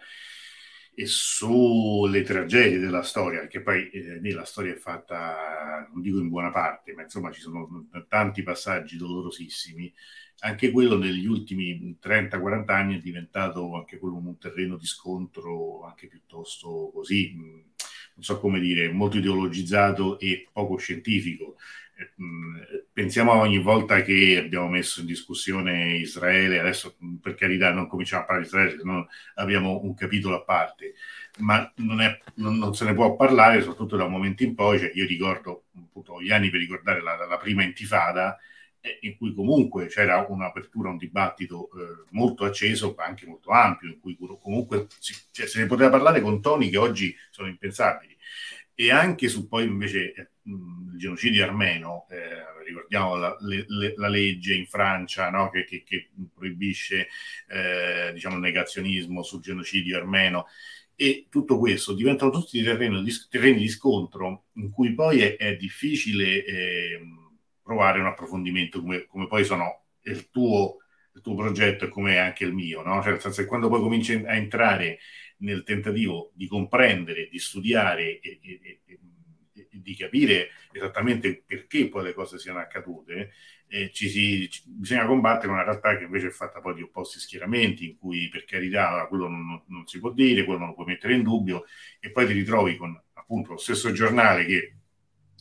Speaker 1: e sulle tragedie della storia, che poi eh, lì la storia è fatta, non dico in buona parte, ma insomma ci sono tanti passaggi dolorosissimi, anche quello negli ultimi 30-40 anni è diventato anche quello un terreno di scontro anche piuttosto così, non so come dire, molto ideologizzato e poco scientifico. Mm, pensiamo ogni volta che abbiamo messo in discussione Israele, adesso per carità non cominciamo a parlare di Israele, se no abbiamo un capitolo a parte, ma non, è, non, non, se ne può parlare, soprattutto da un momento in poi, cioè io ricordo appunto gli anni per ricordare la, la prima intifada, eh, in cui comunque c'era un'apertura, un dibattito eh, molto acceso, ma anche molto ampio, in cui comunque si, cioè, se ne poteva parlare con toni che oggi sono impensabili. E anche su poi invece eh, il genocidio armeno, eh, ricordiamo la, le, la, legge in Francia no? che, che, che, proibisce eh, diciamo, il negazionismo sul genocidio armeno e tutto questo diventano tutti terreni di, terreni di scontro in cui poi è, è difficile eh, provare un approfondimento come, come poi sono il tuo, il tuo, progetto e come anche il mio, no? cioè, nel senso che quando poi cominci a entrare nel tentativo di comprendere, di studiare e, e, e di capire esattamente perché poi le cose siano accadute, eh, ci si, ci, bisogna combattere una realtà che invece è fatta poi di opposti schieramenti, in cui per carità quello non, non si può dire, quello non lo puoi mettere in dubbio, e poi ti ritrovi con appunto lo stesso giornale che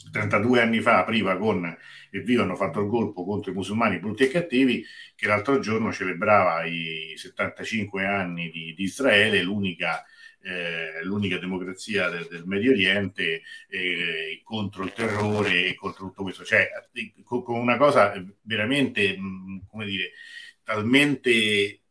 Speaker 1: 32 anni fa apriva con Evviva hanno fatto il colpo contro i musulmani brutti e cattivi, che l'altro giorno celebrava i 75 anni di, di Israele, l'unica eh, l'unica democrazia del, del Medio Oriente eh, contro il terrore e contro tutto questo. Cioè, con, con una cosa veramente, mm, come dire, talmente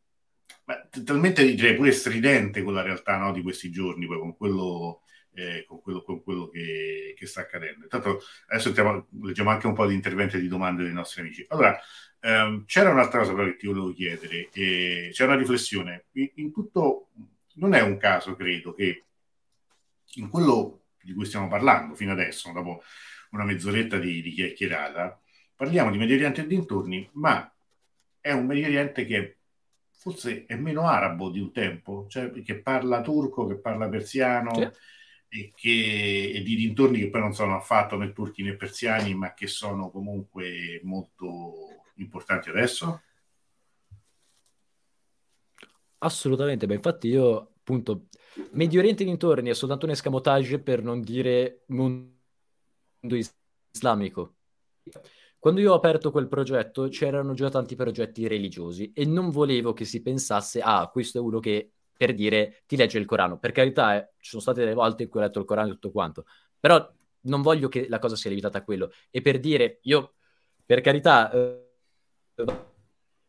Speaker 1: ma, talmente direi pure stridente con la realtà no, di questi giorni, poi con quello, eh, con quello, con quello che, che, sta accadendo. Intanto adesso entriamo, leggiamo anche un po' di interventi e di domande dei nostri amici. Allora, ehm, c'era un'altra cosa però che ti volevo chiedere, eh, c'è una riflessione. In, in tutto non è un caso, credo, che in quello di cui stiamo parlando fino adesso, dopo una mezz'oretta di, di chiacchierata, parliamo di Medio Oriente e dintorni, ma è un Medio Oriente che forse è meno arabo di un tempo, cioè che parla turco, che parla persiano sì. E, che, e di dintorni che poi non sono affatto né turchi né persiani, ma che sono comunque molto importanti adesso?
Speaker 2: Assolutamente, beh, infatti io appunto Medio Oriente dintorni è soltanto un escamotage per non dire mondo islamico. Quando io ho aperto quel progetto c'erano già tanti progetti religiosi e non volevo che si pensasse, ah, questo è uno che per dire ti legge il Corano. Per carità, eh, ci sono state delle volte in cui ho letto il Corano e tutto quanto, però non voglio che la cosa sia limitata a quello. E per dire, io, per carità, eh,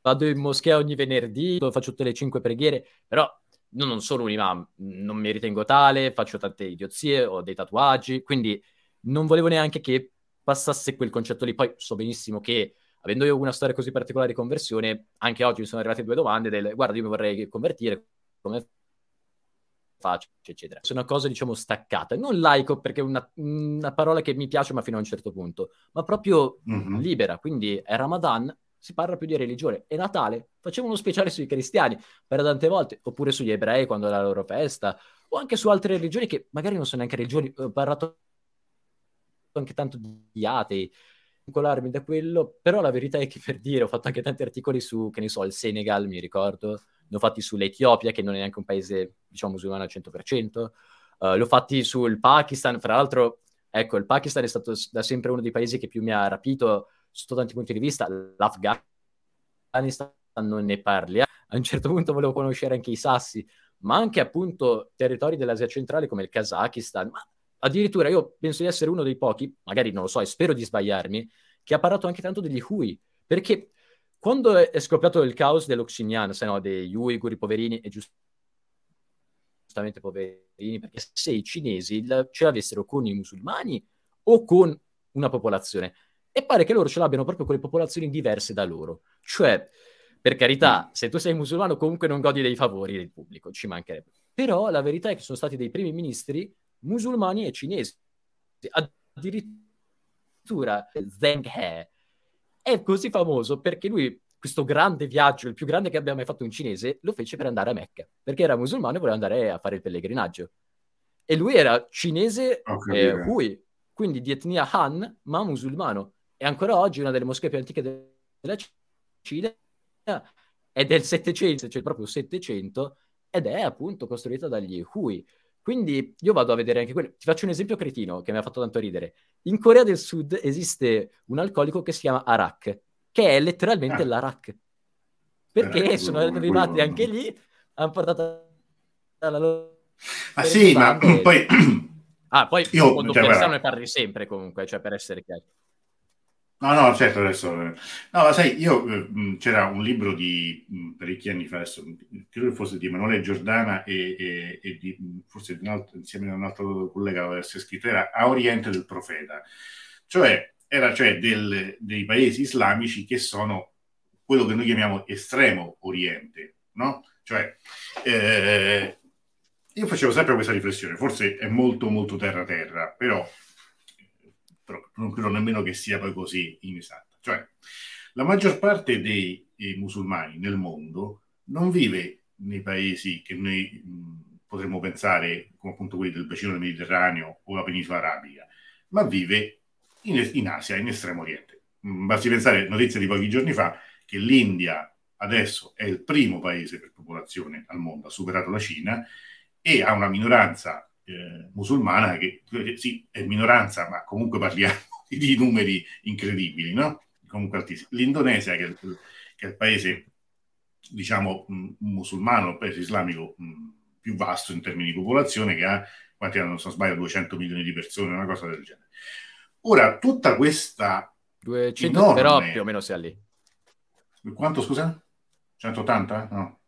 Speaker 2: vado in moschea ogni venerdì, faccio tutte le cinque preghiere, però io non sono un imam, non mi ritengo tale, faccio tante idiozie, ho dei tatuaggi, quindi non volevo neanche che passasse quel concetto lì. Poi so benissimo che, avendo io una storia così particolare di conversione, anche oggi mi sono arrivate due domande del guarda, io mi vorrei convertire, come faccio, eccetera. Una cosa, diciamo, staccata. Non laico perché è una, una, parola che mi piace, ma fino a un certo punto, ma proprio mm-hmm. libera. Quindi è Ramadan, si parla più di religione. E Natale, facciamo uno speciale sui cristiani per tante volte, oppure sugli ebrei quando è la loro festa, o anche su altre religioni che magari non sono neanche religioni. Ho parlato anche tanto di atei, vincolarmi da quello, però la verità è che per dire, ho fatto anche tanti articoli su, che ne so, il Senegal, mi ricordo, ne ho fatti sull'Etiopia, che non è neanche un paese, diciamo, musulmano al 100%, uh, eh, l'ho fatti sul Pakistan, fra l'altro, ecco, il Pakistan è stato da sempre uno dei paesi che più mi ha rapito, sotto tanti punti di vista, l'Afghanistan non ne parliamo. A un certo punto volevo conoscere anche i sassi, ma anche appunto territori dell'Asia centrale come il Kazakistan. Ma addirittura io penso di essere uno dei pochi, magari non lo so e spero di sbagliarmi, che ha parlato anche tanto degli Hui. Perché quando è scoppiato il caos dell'Oxinian, se no, degli Uiguri poverini e giustamente poverini, perché se i cinesi ce l'avessero con i musulmani o con una popolazione e pare che loro ce l'abbiano proprio con le popolazioni diverse da loro. Cioè, per carità, mm. se tu sei musulmano comunque non godi dei favori del pubblico, ci mancherebbe. Però la verità è che sono stati dei primi ministri musulmani e cinesi. Addirittura addirittura Zheng He è così famoso perché lui questo grande viaggio, il più grande che abbia mai fatto un cinese, lo fece per andare a Mecca, perché era musulmano e voleva andare a fare il pellegrinaggio. E lui era cinese eh, Hui, quindi di etnia Han, ma musulmano. E ancora oggi una delle moschee più antiche della Cina è del 700, cioè proprio 700, ed è appunto costruita dagli Hui. Quindi io vado a vedere anche quello. Ti faccio un esempio cretino che mi ha fatto tanto ridere. In Corea del Sud esiste un alcolico che si chiama Arak, che è letteralmente ah. l'Arak. Perché eh, sono arrivati quello... anche lì, hanno portato la loro...
Speaker 1: Ah sì, ma e... poi...
Speaker 2: Ah, poi io, quando cioè, pensano ne parli sempre comunque, cioè per essere chiaro.
Speaker 1: No, no, certo, adesso... No, ma sai, io... Eh, c'era un libro di parecchi anni fa, adesso credo fosse di Emanuele Giordana e, e, e di, forse di altro, insieme a un altro collega avesse scritto, era A Oriente del Profeta. Cioè, era cioè del, dei paesi islamici che sono quello che noi chiamiamo estremo Oriente, no? Cioè, eh, io facevo sempre questa riflessione, forse è molto molto terra-terra, però però non credo nemmeno che sia poi così inesatta. Cioè, la maggior parte dei, musulmani nel mondo non vive nei paesi che noi mh, potremmo pensare come appunto quelli del bacino del Mediterraneo o la penisola arabica, ma vive in, in Asia, in Estremo Oriente. Mh, basti pensare, notizia di pochi giorni fa, che l'India adesso è il primo paese per popolazione al mondo, ha superato la Cina e ha una minoranza eh, musulmana che, che, sì, è minoranza, ma comunque parliamo di numeri incredibili, no? Comunque altissimi. L'Indonesia, che è, il, che è il paese, diciamo, mh, musulmano, il paese islamico mh, più vasto in termini di popolazione, che ha, quanti hanno, se non sbaglio, 200 milioni di persone, una cosa del genere. Ora, tutta questa...
Speaker 2: 200, enorme... però più o meno sia lì.
Speaker 1: Quanto, scusa? 180? No.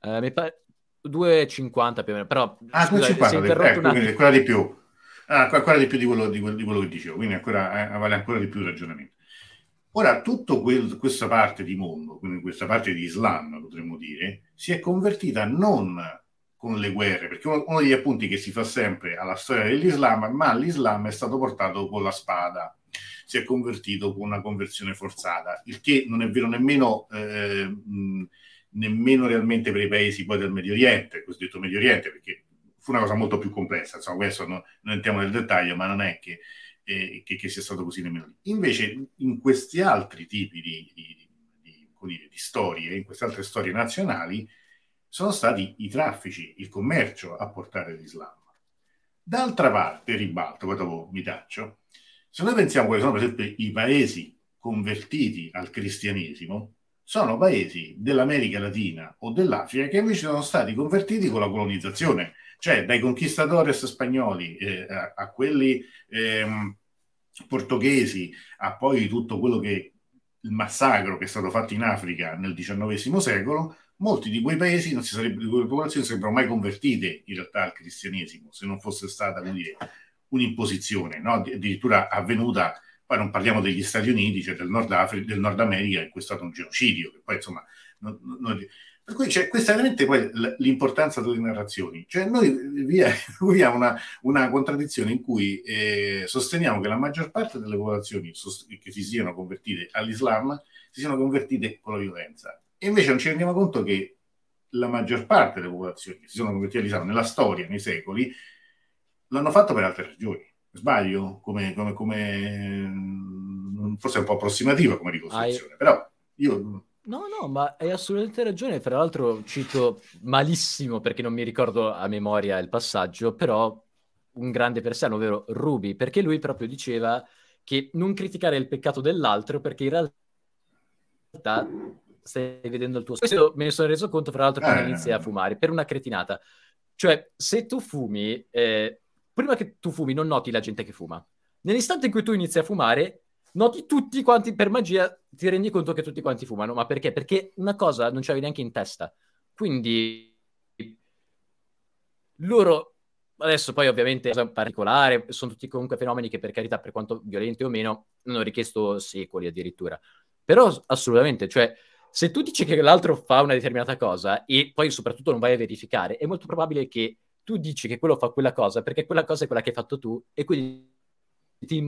Speaker 2: Uh, mi pare 2,50 più o meno, però
Speaker 1: ah, scusa, 2,50, ecco, quindi quella di più. Ah, quella di più di quello, di quello, di quello che dicevo, quindi ancora, eh, vale ancora di più il ragionamento. Ora, tutta quel, questa parte di mondo, quindi questa parte di Islam, potremmo dire, si è convertita non con le guerre, perché uno, uno degli appunti che si fa sempre alla storia dell'Islam, ma l'Islam è stato portato con la spada, si è convertito con una conversione forzata, il che non è vero nemmeno... Eh, mh, nemmeno realmente per i paesi poi del Medio Oriente, cosiddetto Medio Oriente, perché fu una cosa molto più complessa, insomma questo no, non entriamo nel dettaglio, ma non è che, eh, che, che, sia stato così nemmeno lì. Invece in questi altri tipi di, di, di, di, di storie, in queste altre storie nazionali, sono stati i traffici, il commercio a portare l'Islam. D'altra parte, ribalto, poi dopo mi taccio, se noi pensiamo quali sono per esempio i paesi convertiti al cristianesimo, sono paesi dell'America Latina o dell'Africa che invece sono stati convertiti con la colonizzazione, cioè dai conquistadores spagnoli eh, a, a, quelli eh, portoghesi, a poi tutto quello che il massacro che è stato fatto in Africa nel XIX secolo, molti di quei paesi non si sarebbero, di quelle popolazioni sarebbero mai convertite in realtà al cristianesimo se non fosse stata dire, un'imposizione, no? addirittura avvenuta poi non parliamo degli Stati Uniti, cioè del Nord, Africa, del Nord America, in cui è stato un genocidio, che poi insomma... Non, non, per cui c'è questa è veramente poi l'importanza delle narrazioni. Cioè noi viviamo una, una contraddizione in cui eh, sosteniamo che la maggior parte delle popolazioni che si siano convertite all'Islam si siano convertite con la violenza. E invece non ci rendiamo conto che la maggior parte delle popolazioni che si sono convertite all'Islam nella storia, nei secoli, l'hanno fatto per altre ragioni Sbaglio? Come, come, come, mm, forse è un po' approssimativa come ricostruzione, Hai... però io...
Speaker 2: No, no, ma hai assolutamente ragione. Fra l'altro cito malissimo perché non mi ricordo a memoria il passaggio, però un grande persiano, ovvero Ruby, perché lui proprio diceva che non criticare il peccato dell'altro perché in realtà stai vedendo il tuo... Questo me ne sono reso conto, fra l'altro, quando eh. inizi a fumare, per una cretinata. Cioè, se tu fumi, eh, prima che tu fumi non noti la gente che fuma. Nell'istante in cui tu inizi a fumare, noti tutti quanti, per magia, ti rendi conto che tutti quanti fumano. Ma perché? Perché una cosa non c'avevi neanche in testa. Quindi loro, adesso poi ovviamente cosa particolare, sono tutti comunque fenomeni che per carità, per quanto violenti o meno, hanno richiesto secoli addirittura. Però assolutamente, cioè, se tu dici che l'altro fa una determinata cosa e poi soprattutto non vai a verificare, è molto probabile che tu dici che quello fa quella cosa perché quella cosa è quella che hai fatto tu e quindi ti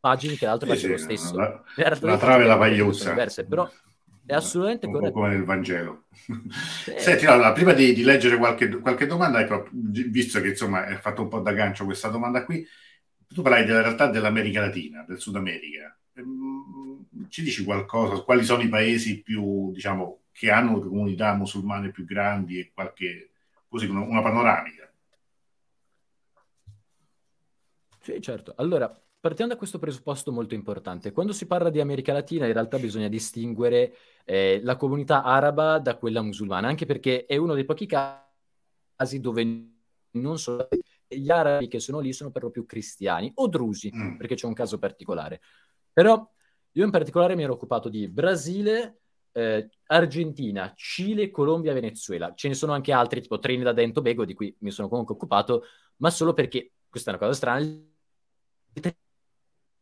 Speaker 2: pagine che l'altro
Speaker 1: sì,
Speaker 2: faceva
Speaker 1: sì,
Speaker 2: lo stesso.
Speaker 1: La, la trave e la pagliuzza.
Speaker 2: Diverse, però è assolutamente
Speaker 1: corretto.
Speaker 2: come
Speaker 1: nel Vangelo. Eh. Senti, allora, prima di, di leggere qualche, qualche, domanda, ecco, visto che insomma è fatto un po' da gancio questa domanda qui, tu parlai della realtà dell'America Latina, del Sud America. Ehm, ci dici qualcosa? Quali sono i paesi più, diciamo, che hanno comunità musulmane più grandi e qualche, così, una panoramica?
Speaker 2: Sì, certo. Allora, partiamo da questo presupposto molto importante. Quando si parla di America Latina, in realtà bisogna distinguere eh, la comunità araba da quella musulmana, anche perché è uno dei pochi casi dove non solo gli arabi che sono lì sono per lo più cristiani o drusi, mm. perché c'è un caso particolare. Però io in particolare mi ero occupato di Brasile, eh, Argentina, Cile, Colombia, Venezuela. Ce ne sono anche altri, tipo Trinidad e Tobago, di cui mi sono comunque occupato, ma solo perché, questa è una cosa strana,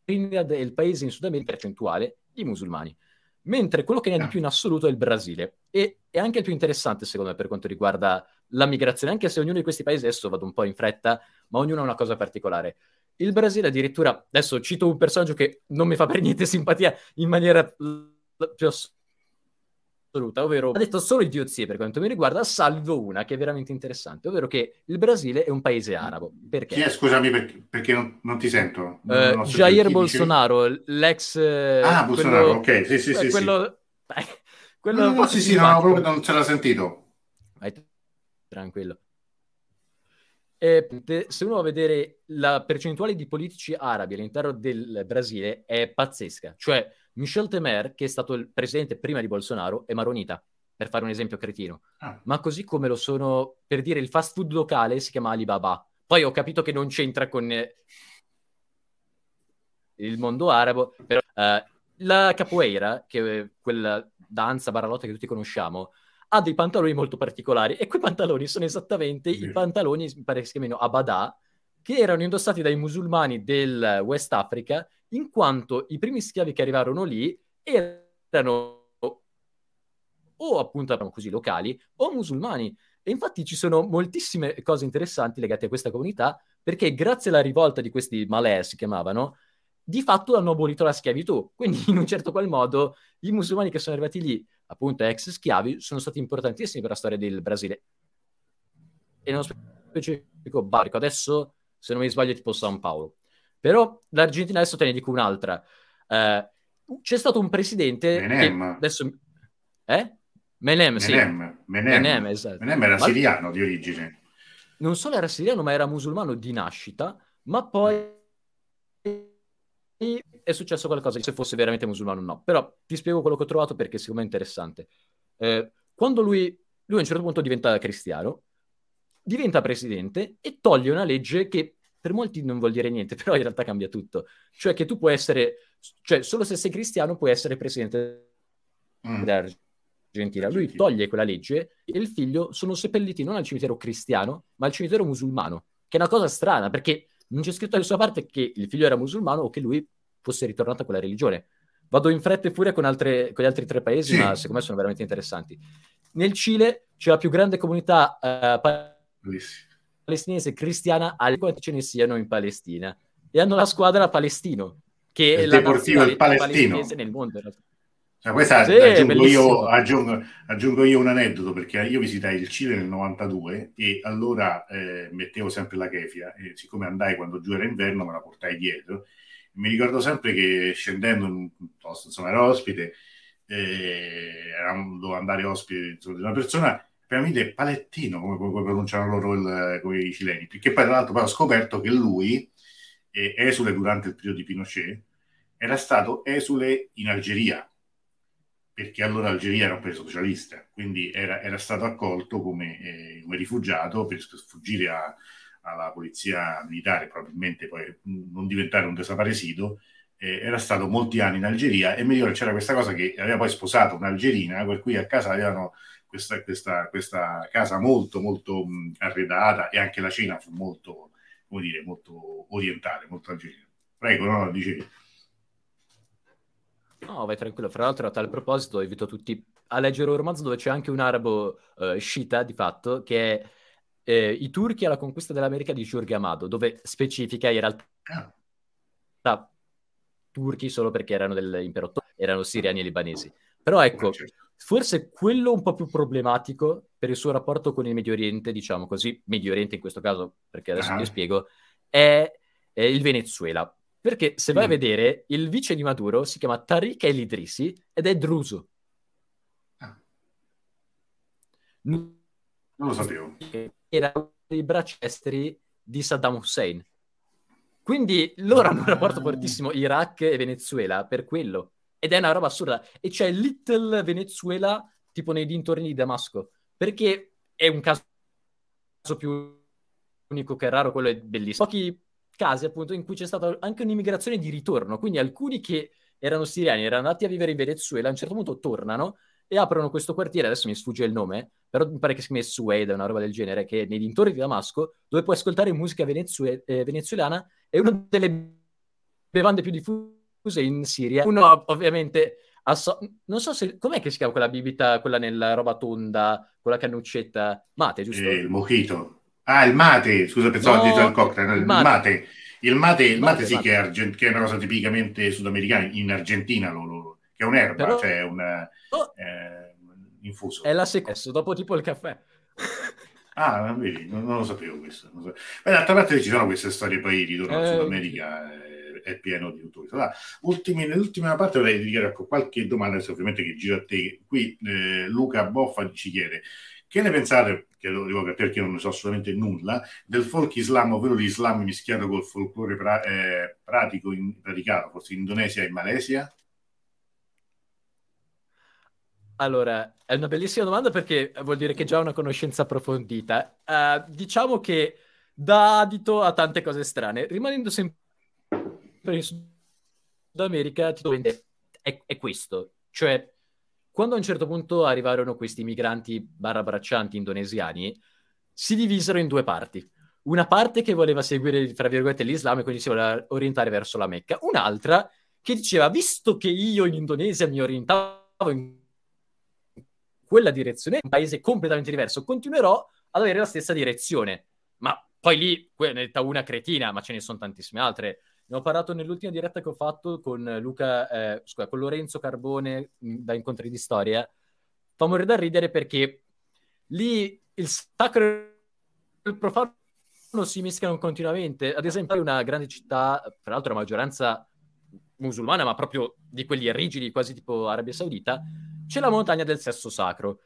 Speaker 2: Trinidad è il paese in Sud America percentuale di musulmani, mentre quello che ne ha di più in assoluto è il Brasile. E è anche il più interessante, secondo me, per quanto riguarda la migrazione, anche se ognuno di questi paesi, adesso vado un po' in fretta, ma ognuno ha una cosa particolare. Il Brasile addirittura, adesso cito un personaggio che non mi fa per niente simpatia in maniera più assoluta, ovvero ha detto solo idiozie per quanto mi riguarda, salvo una che è veramente interessante, ovvero che il Brasile è un paese arabo. Perché?
Speaker 1: Chi è, scusami, perché, perché non, non, ti sento.
Speaker 2: Non, uh, Jair Bolsonaro, dice... l'ex...
Speaker 1: Ah, Bolsonaro, quello, ok, sì, sì, sì.
Speaker 2: Quello...
Speaker 1: Sì. quello no, no, sì, sì, no, proprio non ce l'ha sentito.
Speaker 2: Vai, tranquillo. E, se uno va a vedere la percentuale di politici arabi all'interno del Brasile è pazzesca. Cioè, Michel Temer, che è stato il presidente prima di Bolsonaro, è maronita, per fare un esempio cretino. Ah. Ma così come lo sono, per dire, il fast food locale si chiama Alibaba. Poi ho capito che non c'entra con eh, il mondo arabo, però uh, la capoeira, che è quella danza baralotta che tutti conosciamo, ha dei pantaloni molto particolari e quei pantaloni sono esattamente sì. i pantaloni, mi pare che si chiamino Abadà, che erano indossati dai musulmani del West Africa in quanto i primi schiavi che arrivarono lì erano o appunto erano così locali o musulmani. E infatti ci sono moltissime cose interessanti legate a questa comunità perché grazie alla rivolta di questi malè si chiamavano, di fatto hanno abolito la schiavitù. Quindi in un certo qual modo i musulmani che sono arrivati lì, appunto ex schiavi, sono stati importantissimi per la storia del Brasile. E nello specifico Barico, adesso se non mi sbaglio tipo San Paolo. Però l'Argentina adesso te ne dico un'altra. Eh, c'è stato un presidente
Speaker 1: Menem.
Speaker 2: adesso... Eh? Menem, sì.
Speaker 1: Menem, Menem. Menem, esatto. Menem era ma... siriano di origine.
Speaker 2: Non solo era siriano, ma era musulmano di nascita, ma poi è successo qualcosa, se fosse veramente musulmano o no. Però ti spiego quello che ho trovato perché secondo me è interessante. Eh, quando lui, lui a un certo punto diventa cristiano, diventa presidente e toglie una legge che per molti non vuol dire niente, però in realtà cambia tutto. Cioè che tu puoi essere, cioè solo se sei cristiano puoi essere presidente mm. dell'Argentina. Lui toglie quella legge e il figlio sono seppelliti non al cimitero cristiano, ma al cimitero musulmano, che è una cosa strana perché non c'è scritto da nessuna parte che il figlio era musulmano o che lui fosse ritornato a quella religione. Vado in fretta e furia con, altre, con gli altri tre paesi, sì. ma secondo me sono veramente interessanti. Nel Cile c'è la più grande comunità uh, palestinese cristiana al quanto ce ne siano in Palestina. E hanno la squadra palestino che
Speaker 1: il
Speaker 2: è la
Speaker 1: Deportivo Palestino.
Speaker 2: nel mondo
Speaker 1: cioè, questa sì, aggiungo, io, aggiungo, aggiungo, io, un aneddoto perché io visitai il Cile nel 92 e allora eh, mettevo sempre la kefia e siccome andai quando giù era inverno me la portai dietro. Mi ricordo sempre che scendendo in un posto insomma ero ospite eh, dovevo andare ospite di una persona piramide palettino, come, come pronunciano loro il, come i cileni, perché poi tra l'altro poi ho scoperto che lui, eh, esule durante il periodo di Pinochet, era stato esule in Algeria, perché allora l'Algeria era un paese socialista, quindi era, era stato accolto come, eh, come, rifugiato per sfuggire a, alla polizia militare, probabilmente poi non diventare un desaparecido, eh, era stato molti anni in Algeria e mi ricordo c'era questa cosa che aveva poi sposato un'algerina, per cui a casa avevano questa, questa, questa casa molto, molto mh, arredata e anche la cena fu molto, come dire, molto orientale, molto algerina. Prego, no, dicevi.
Speaker 2: No, vai tranquillo. Fra l'altro, a tale proposito, invito tutti a leggere un romanzo dove c'è anche un arabo uh, sciita, di fatto, che è eh, I turchi alla conquista dell'America di Giorgio Amado, dove specifica in realtà ah. turchi solo perché erano dell'impero ottomano, erano siriani e libanesi. Però ecco, certo. Forse quello un po' più problematico per il suo rapporto con il Medio Oriente, diciamo così, Medio Oriente in questo caso, perché adesso uh-huh. ti spiego, è, è, il Venezuela. Perché se vai mm. a vedere, il vice di Maduro si chiama Tariq El Idrisi ed è druso.
Speaker 1: Ah. Non lo sapevo.
Speaker 2: Era uno dei bracci esteri di Saddam Hussein. Quindi loro hanno un rapporto ah. fortissimo Iraq e Venezuela per quello. Ed è una roba assurda. E c'è Little Venezuela tipo nei dintorni di Damasco. Perché è un caso più unico che raro, quello è bellissimo. Pochi casi appunto in cui c'è stata anche un'immigrazione di ritorno, quindi alcuni che erano siriani, erano andati a vivere in Venezuela, a un certo punto tornano e aprono questo quartiere, adesso mi sfugge il nome, però mi pare che si chiami Suede, una roba del genere, che è nei dintorni di Damasco, dove puoi ascoltare musica venezue- eh, venezuelana, è una delle bevande più diffuse in Siria. Uno ovviamente... Asso- non so se... Com'è che si chiama quella bibita, quella nella roba tonda, con la cannuccetta? Mate, giusto?
Speaker 1: Eh, il mojito. Ah, il mate, scusa, pensavo no, addirittura al cocktail. Il mate. mate. Il mate, il mate, mate sì, mate. Che, è argent- che, è una cosa tipicamente sudamericana. In Argentina, lo, lo, che è un'erba, Però... cioè un oh. eh, infuso.
Speaker 2: È la seconda, dopo tipo il caffè.
Speaker 1: ah, vedi, non, non, lo sapevo questo. Non so. Beh, d'altra parte ci sono queste storie poi di torno eh, Sud America. Eh, è pieno di tutto. Allora, ultimi, nell'ultima parte vorrei dedicare ecco, qualche domanda, ovviamente che giro a te. Qui eh, Luca Boffa ci chiede che ne pensate, che lo dico perché non ne so assolutamente nulla, del folk islam, ovvero l'islam mischiato col folklore pra- eh, pratico in, praticato forse in Indonesia e in Malesia?
Speaker 2: Allora, è una bellissima domanda perché vuol dire che già ho una conoscenza approfondita. Uh, diciamo che dà adito a tante cose strane. Rimanendo sempre in Sud America, è, è questo. Cioè, quando a un certo punto arrivarono questi migranti barra braccianti indonesiani, si divisero in due parti. Una parte che voleva seguire, tra virgolette, l'Islam e quindi si voleva orientare verso la Mecca, un'altra che diceva, visto che io in Indonesia mi orientavo in quella direzione, un paese completamente diverso, continuerò ad avere la stessa direzione. Ma poi lì, ne è una cretina, ma ce ne sono tantissime altre. Ne ho parlato nell'ultima diretta che ho fatto con Luca, eh, scusa, con Lorenzo Carbone da Incontri di Storia. Fa morire da ridere perché lì il sacro e il profano si mischiano continuamente. Ad esempio, una grande città, tra l'altro a maggioranza musulmana, ma proprio di quelli rigidi, quasi tipo Arabia Saudita, c'è la montagna del sesso sacro.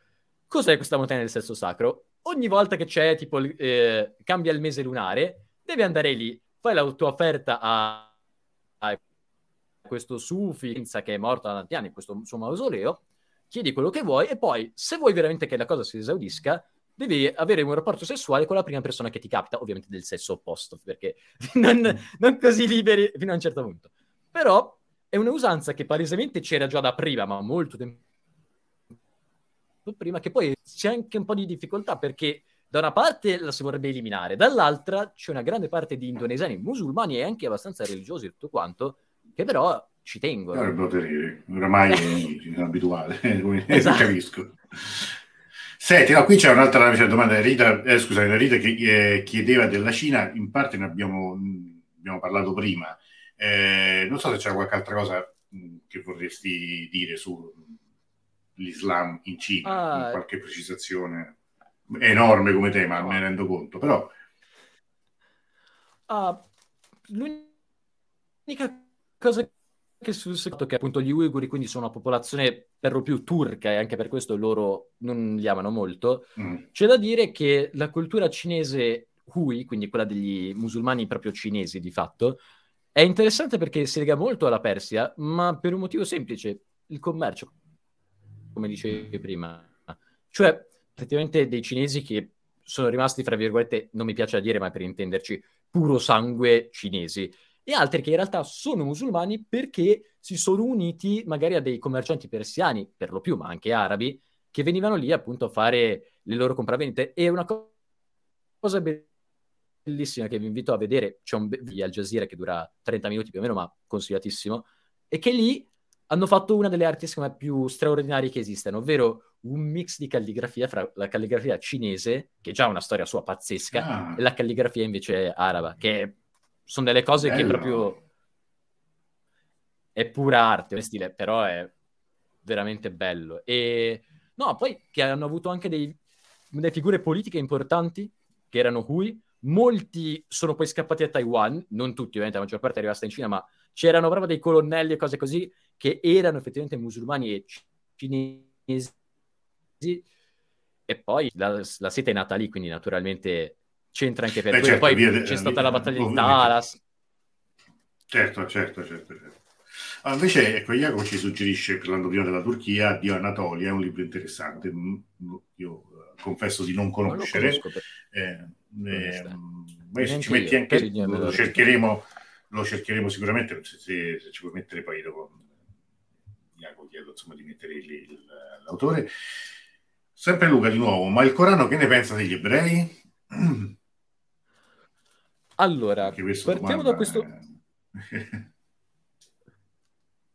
Speaker 2: Cos'è questa montagna del sesso sacro? Ogni volta che c'è, tipo, eh, cambia il mese lunare, devi andare lì fai la tua offerta a, a questo Sufi che è morto da tanti anni questo suo mausoleo, chiedi quello che vuoi e poi, se vuoi veramente che la cosa si esaudisca, devi avere un rapporto sessuale con la prima persona che ti capita, ovviamente del sesso opposto, perché non, non così liberi fino a un certo punto. Però è un'usanza che palesemente c'era già da prima, ma molto tempo prima, che poi c'è anche un po' di difficoltà perché da una parte la si vorrebbe eliminare, dall'altra c'è una grande parte di indonesiani musulmani e anche abbastanza religiosi e tutto quanto, che però ci tengono.
Speaker 1: Dovrebbero tenere, oramai è abituale, esatto. capisco. Senti, no, qui c'è un'altra domanda, Rita, eh, scusa, Rita che eh, chiedeva della Cina, in parte ne abbiamo, abbiamo parlato prima, eh, non so se c'è qualche altra cosa che vorresti dire sull'Islam in Cina, ah, qualche precisazione è enorme come tema, me ne rendo conto, però...
Speaker 2: Uh, l'unica cosa che sul secondo che appunto gli uiguri quindi sono una popolazione per lo più turca e anche per questo loro non li amano molto, mm. c'è da dire che la cultura cinese Hui, quindi quella degli musulmani proprio cinesi di fatto, è interessante perché si lega molto alla Persia, ma per un motivo semplice, il commercio, come dicevi prima. Cioè, effettivamente dei cinesi che sono rimasti, fra virgolette, non mi piace a dire, ma per intenderci, puro sangue cinesi, e altri che in realtà sono musulmani perché si sono uniti magari a dei commercianti persiani, per lo più, ma anche arabi, che venivano lì appunto a fare le loro compravendite. E una cosa bellissima che vi invito a vedere, c'è un video Al Jazeera che dura 30 minuti più o meno, ma consigliatissimo, è che lì hanno fatto una delle arti secondo me più straordinarie che esistano, ovvero un mix di calligrafia fra la calligrafia cinese, che già ha una storia sua pazzesca, ah. e la calligrafia invece araba, che sono delle cose Bello. che proprio... è pura arte, stile, però è veramente bello. E no, poi che hanno avuto anche dei, delle figure politiche importanti, che erano Hui, molti sono poi scappati a Taiwan, non tutti ovviamente, la maggior parte è rimasta in Cina, ma c'erano proprio dei colonnelli e cose così che erano effettivamente musulmani e cinesi. E poi la, la seta è nata lì, quindi naturalmente c'entra anche per Beh, certo, poi via, c'è stata la battaglia di Talas.
Speaker 1: Certo, certo, certo. certo. Ah, invece, ecco, Jacopo ci suggerisce, parlando prima della Turchia, Dio Anatolia, è un libro interessante. Mm, io uh, confesso di non conoscere. Non eh, eh, ma se ci metti io, anche, lo cercheremo, lo cercheremo sicuramente, se, se, se, ci puoi mettere poi dopo. Jacopo chiedo insomma di mettere il, l'autore. Sempre Luca di nuovo, ma il Corano che ne pensa degli ebrei?
Speaker 2: Allora, partiamo da questo... È...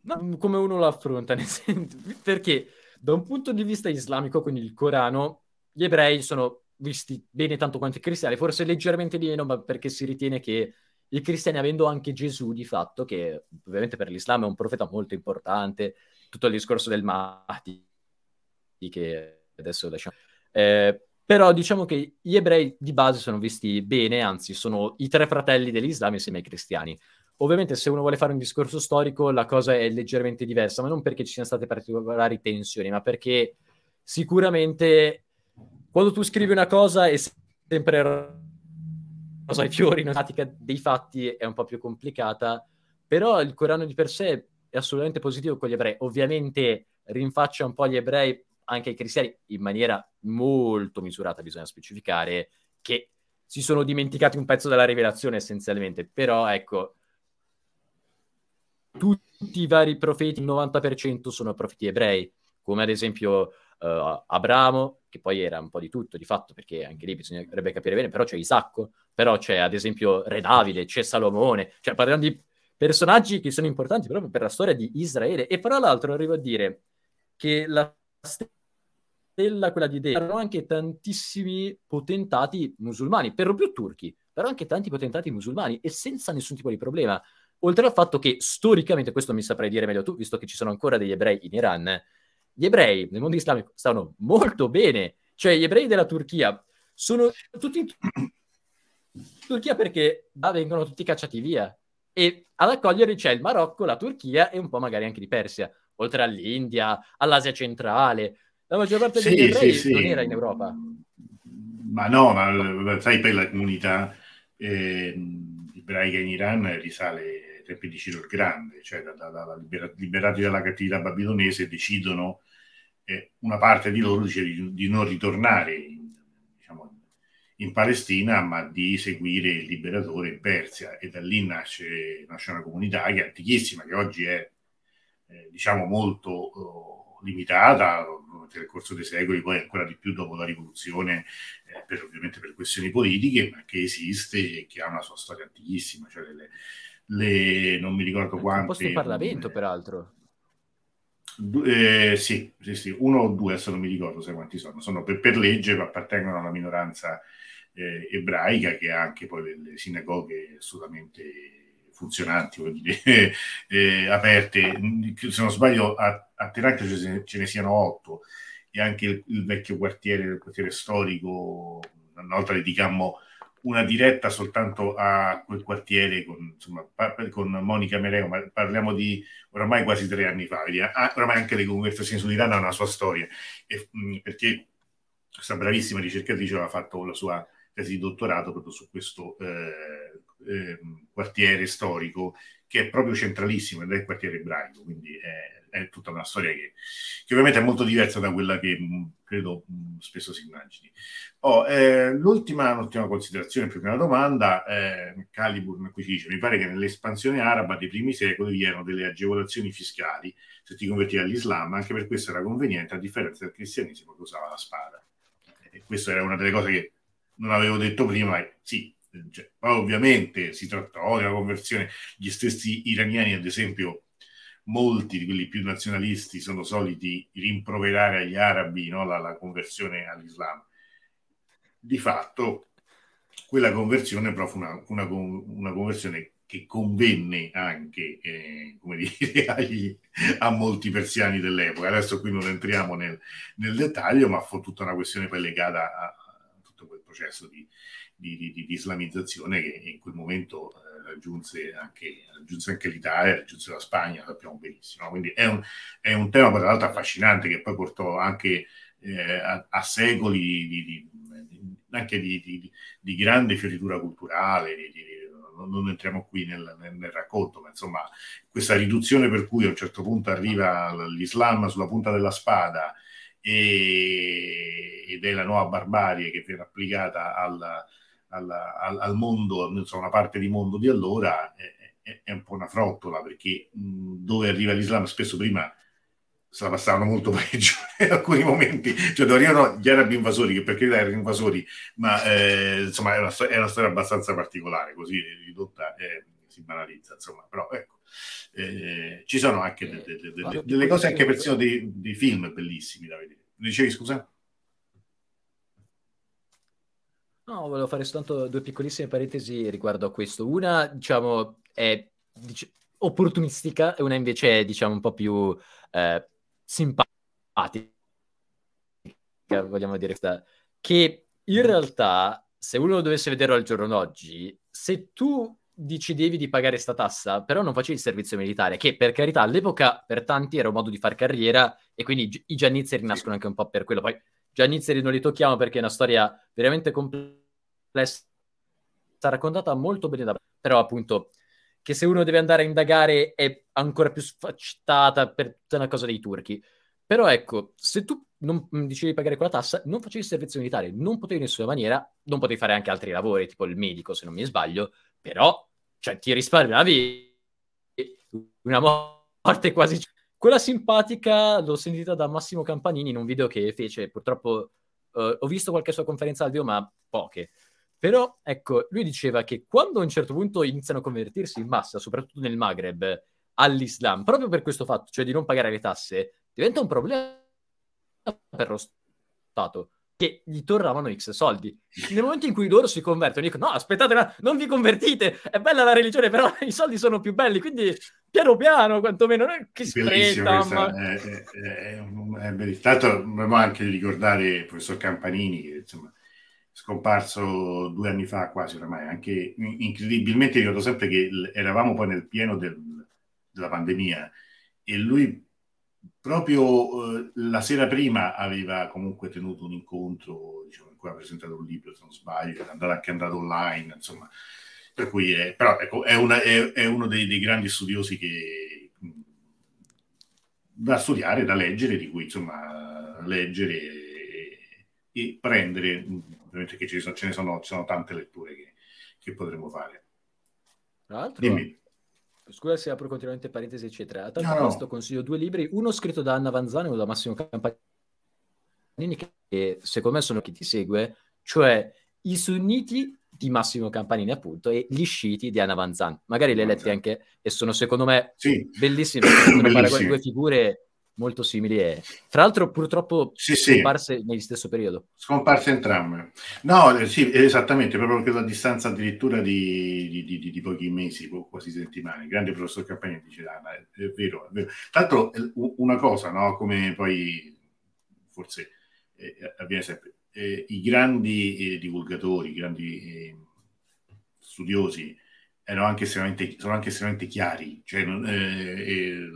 Speaker 2: No, come uno lo affronta, senso, perché da un punto di vista islamico, quindi il Corano, gli ebrei sono visti bene tanto quanto i cristiani, forse leggermente di meno, ma perché si ritiene che i cristiani, avendo anche Gesù di fatto, che ovviamente per l'Islam è un profeta molto importante, tutto il discorso del Mahdi, che adesso lasciamo... Eh, però diciamo che gli ebrei di base sono visti bene, anzi sono i tre fratelli dell'Islam insieme ai cristiani. Ovviamente se uno vuole fare un discorso storico la cosa è leggermente diversa, ma non perché ci siano state particolari tensioni, ma perché sicuramente quando tu scrivi una cosa è sempre cosa ai fiori, la pratica dei fatti è un po' più complicata, però il Corano di per sé è assolutamente positivo con gli ebrei. Ovviamente rinfaccia un po' gli ebrei, anche ai cristiani, in maniera molto misurata, bisogna specificare, che si sono dimenticati un pezzo della rivelazione essenzialmente, però ecco, tutti i vari profeti, il 90% sono profeti ebrei, come ad esempio uh, Abramo, che poi era un po' di tutto, di fatto, perché anche lì bisognerebbe capire bene, però c'è Isacco, però c'è ad esempio Re Davide, c'è Salomone, cioè parliamo di personaggi che sono importanti proprio per la storia di Israele. E fra l'altro arrivo a dire che la stella, quella di Deo, erano anche tantissimi potentati musulmani, per lo più turchi, però anche tanti potentati musulmani, e senza nessun tipo di problema. Oltre al fatto che storicamente, questo mi saprai dire meglio tu, visto che ci sono ancora degli ebrei in Iran, gli ebrei nel mondo islamico stanno molto bene. Cioè, gli ebrei della Turchia sono tutti in Turchia perché ah, vengono tutti cacciati via. E ad accogliere c'è il Marocco, la Turchia e un po' magari anche di Persia, oltre all'India, all'Asia centrale. La maggior parte degli sì, ebrei sì, non era in Europa.
Speaker 1: Ma no, ma sai, per la comunità eh, ebraica in Iran risale tempi di Ciro il Grande, cioè da, da, da libera, liberati dalla cattività babilonese, decidono, eh, una parte di loro dice di, di non ritornare in, diciamo, in, Palestina, ma di seguire il liberatore in Persia. E da lì nasce, nasce una comunità che è antichissima, che oggi è eh, diciamo molto oh, limitata. Nel corso dei secoli, poi ancora di più dopo la rivoluzione, eh, per, ovviamente per questioni politiche, ma che esiste e che ha una sua storia antichissima, cioè delle, le, non mi ricordo quante. Un
Speaker 2: posto in Parlamento, peraltro.
Speaker 1: Eh, sì, sì, sì, uno o due, adesso non mi ricordo se quanti sono. Sono per, per legge, appartengono alla minoranza eh, ebraica che ha anche poi delle sinagoghe assolutamente funzionanti, dire, eh, aperte. Se non sbaglio, a, a Teheran ce, ce, ne siano otto e anche il, il vecchio quartiere, il quartiere storico, una volta dedicammo una diretta soltanto a quel quartiere con, insomma, con Monica Mereo, ma parliamo di oramai quasi tre anni fa. Ah, oramai anche le conversazioni sull'Iran hanno una sua storia, e, mh, perché questa bravissima ricercatrice aveva fatto la sua tesi di dottorato proprio su questo eh, eh, quartiere storico che è proprio centralissimo ed è il quartiere ebraico, quindi è è tutta una storia che, che, ovviamente è molto diversa da quella che mm, credo mm, spesso si immagini. Oh, eh, l'ultima, l'ultima, considerazione, più che una domanda, eh, Caliburn qui dice, mi pare che nell'espansione araba dei primi secoli vi erano delle agevolazioni fiscali se ti convertivi all'Islam, anche per questo era conveniente, a differenza del cristianesimo che usava la spada. E questa era una delle cose che non avevo detto prima, e sì, cioè, ovviamente si trattò una conversione, gli stessi iraniani ad esempio molti di quelli più nazionalisti sono soliti rimproverare agli arabi no, la, la, conversione all'Islam. Di fatto, quella conversione però fu una, una, una conversione che convenne anche eh, dire, agli, a molti persiani dell'epoca. Adesso qui non entriamo nel, nel, dettaglio, ma fu tutta una questione poi legata a, a tutto quel processo di, di, di, di, islamizzazione che in quel momento eh, raggiunse, anche, raggiunse, anche, l'Italia, raggiunse la Spagna, sappiamo benissimo. Quindi è un, è un tema, tra l'altro, affascinante che poi portò anche eh, a, a, secoli di, anche di, grande fioritura culturale, di, non entriamo qui nel, nel, nel, racconto, ma insomma questa riduzione per cui a un certo punto arriva l'Islam sulla punta della spada e, ed è la nuova barbarie che viene applicata al, al, al, al mondo, insomma una parte di mondo di allora, è, è, è un po' una frottola perché mh, dove arriva l'Islam spesso prima se la passavano molto peggio in alcuni momenti, cioè dove arrivano gli arabi invasori, che per carità erano invasori, ma eh, insomma è una, è una, storia abbastanza particolare, così ridotta eh, si banalizza, insomma, però ecco, eh, ci sono anche de, de, de, delle cose, anche persino dei, dei, film bellissimi da vedere. Dicevi scusa?
Speaker 2: No, volevo fare soltanto due piccolissime parentesi riguardo a questo. Una, diciamo, è dic- opportunistica e una invece è, diciamo, un po' più eh, simpatica, vogliamo dire, che in realtà, se uno dovesse vederlo al giorno d'oggi, se tu decidevi di pagare sta tassa, però non facevi il servizio militare, che per carità all'epoca per tanti era un modo di far carriera e quindi i giannizzeri nascono anche un po' per quello. Poi giannizzeri non li tocchiamo perché è una storia veramente complessa, raccontata molto bene da... però appunto che se uno deve andare a indagare è ancora più sfaccettata per tutta una cosa dei turchi. Però ecco, se tu non dicevi pagare quella tassa, non facevi servizio militare, non potevi in nessuna maniera, non potevi fare anche altri lavori, tipo il medico, se non mi sbaglio, però, cioè, ti risparmiavi una morte quasi... Quella simpatica l'ho sentita da Massimo Campanini in un video che fece, purtroppo uh, ho visto qualche sua conferenza audio, ma poche. Però, ecco, lui diceva che quando a un certo punto iniziano a convertirsi in massa, soprattutto nel Maghreb, all'Islam, proprio per questo fatto, cioè di non pagare le tasse, diventa un problema per lo Stato che gli tornavano X soldi. Nel momento in cui loro si convertono, dicono: No, aspettate, non vi convertite, è bella la religione, però i soldi sono più belli, quindi piano piano, quantomeno, non è che spreta. Ma... È, è,
Speaker 1: è, è l'altro, dobbiamo anche ricordare il professor Campanini, che insomma scomparso due anni fa quasi oramai, anche incredibilmente ricordo sempre che eravamo poi nel pieno del, della pandemia e lui proprio eh, la sera prima aveva comunque tenuto un incontro, diciamo, in cui ha presentato un libro, se non sbaglio, è andato anche andato online, insomma, per cui è, però ecco, è, una, è, è uno dei, dei, grandi studiosi che da studiare, da leggere, di cui insomma leggere e, e prendere ovviamente che ce ne sono, ci sono tante letture che, che potremmo fare.
Speaker 2: Tra l'altro, Dimmi. Scusa se apro continuamente parentesi, eccetera. A tal no, proposito no. consiglio due libri, uno scritto da Anna Vanzani e uno da Massimo Campanini, che secondo me sono chi ti segue, cioè i sunniti di Massimo Campanini, appunto, e gli sciiti di Anna Vanzan. Magari le hai lette anche e sono secondo me sì. bellissime, sono due figure molto simili e fra l'altro purtroppo sì, scomparse sì. negli stesso periodo.
Speaker 1: Scomparse entrambe. No, eh, sì, esattamente, proprio perché la distanza addirittura di, di, di, di, pochi mesi, quasi settimane. Grande professor Campagna dice, ah, è, è, vero, è vero. Tra l'altro una cosa, no, come poi forse eh, avviene sempre, eh, i grandi eh, divulgatori, i grandi eh, studiosi erano anche estremamente, sono anche estremamente chiari, cioè, eh,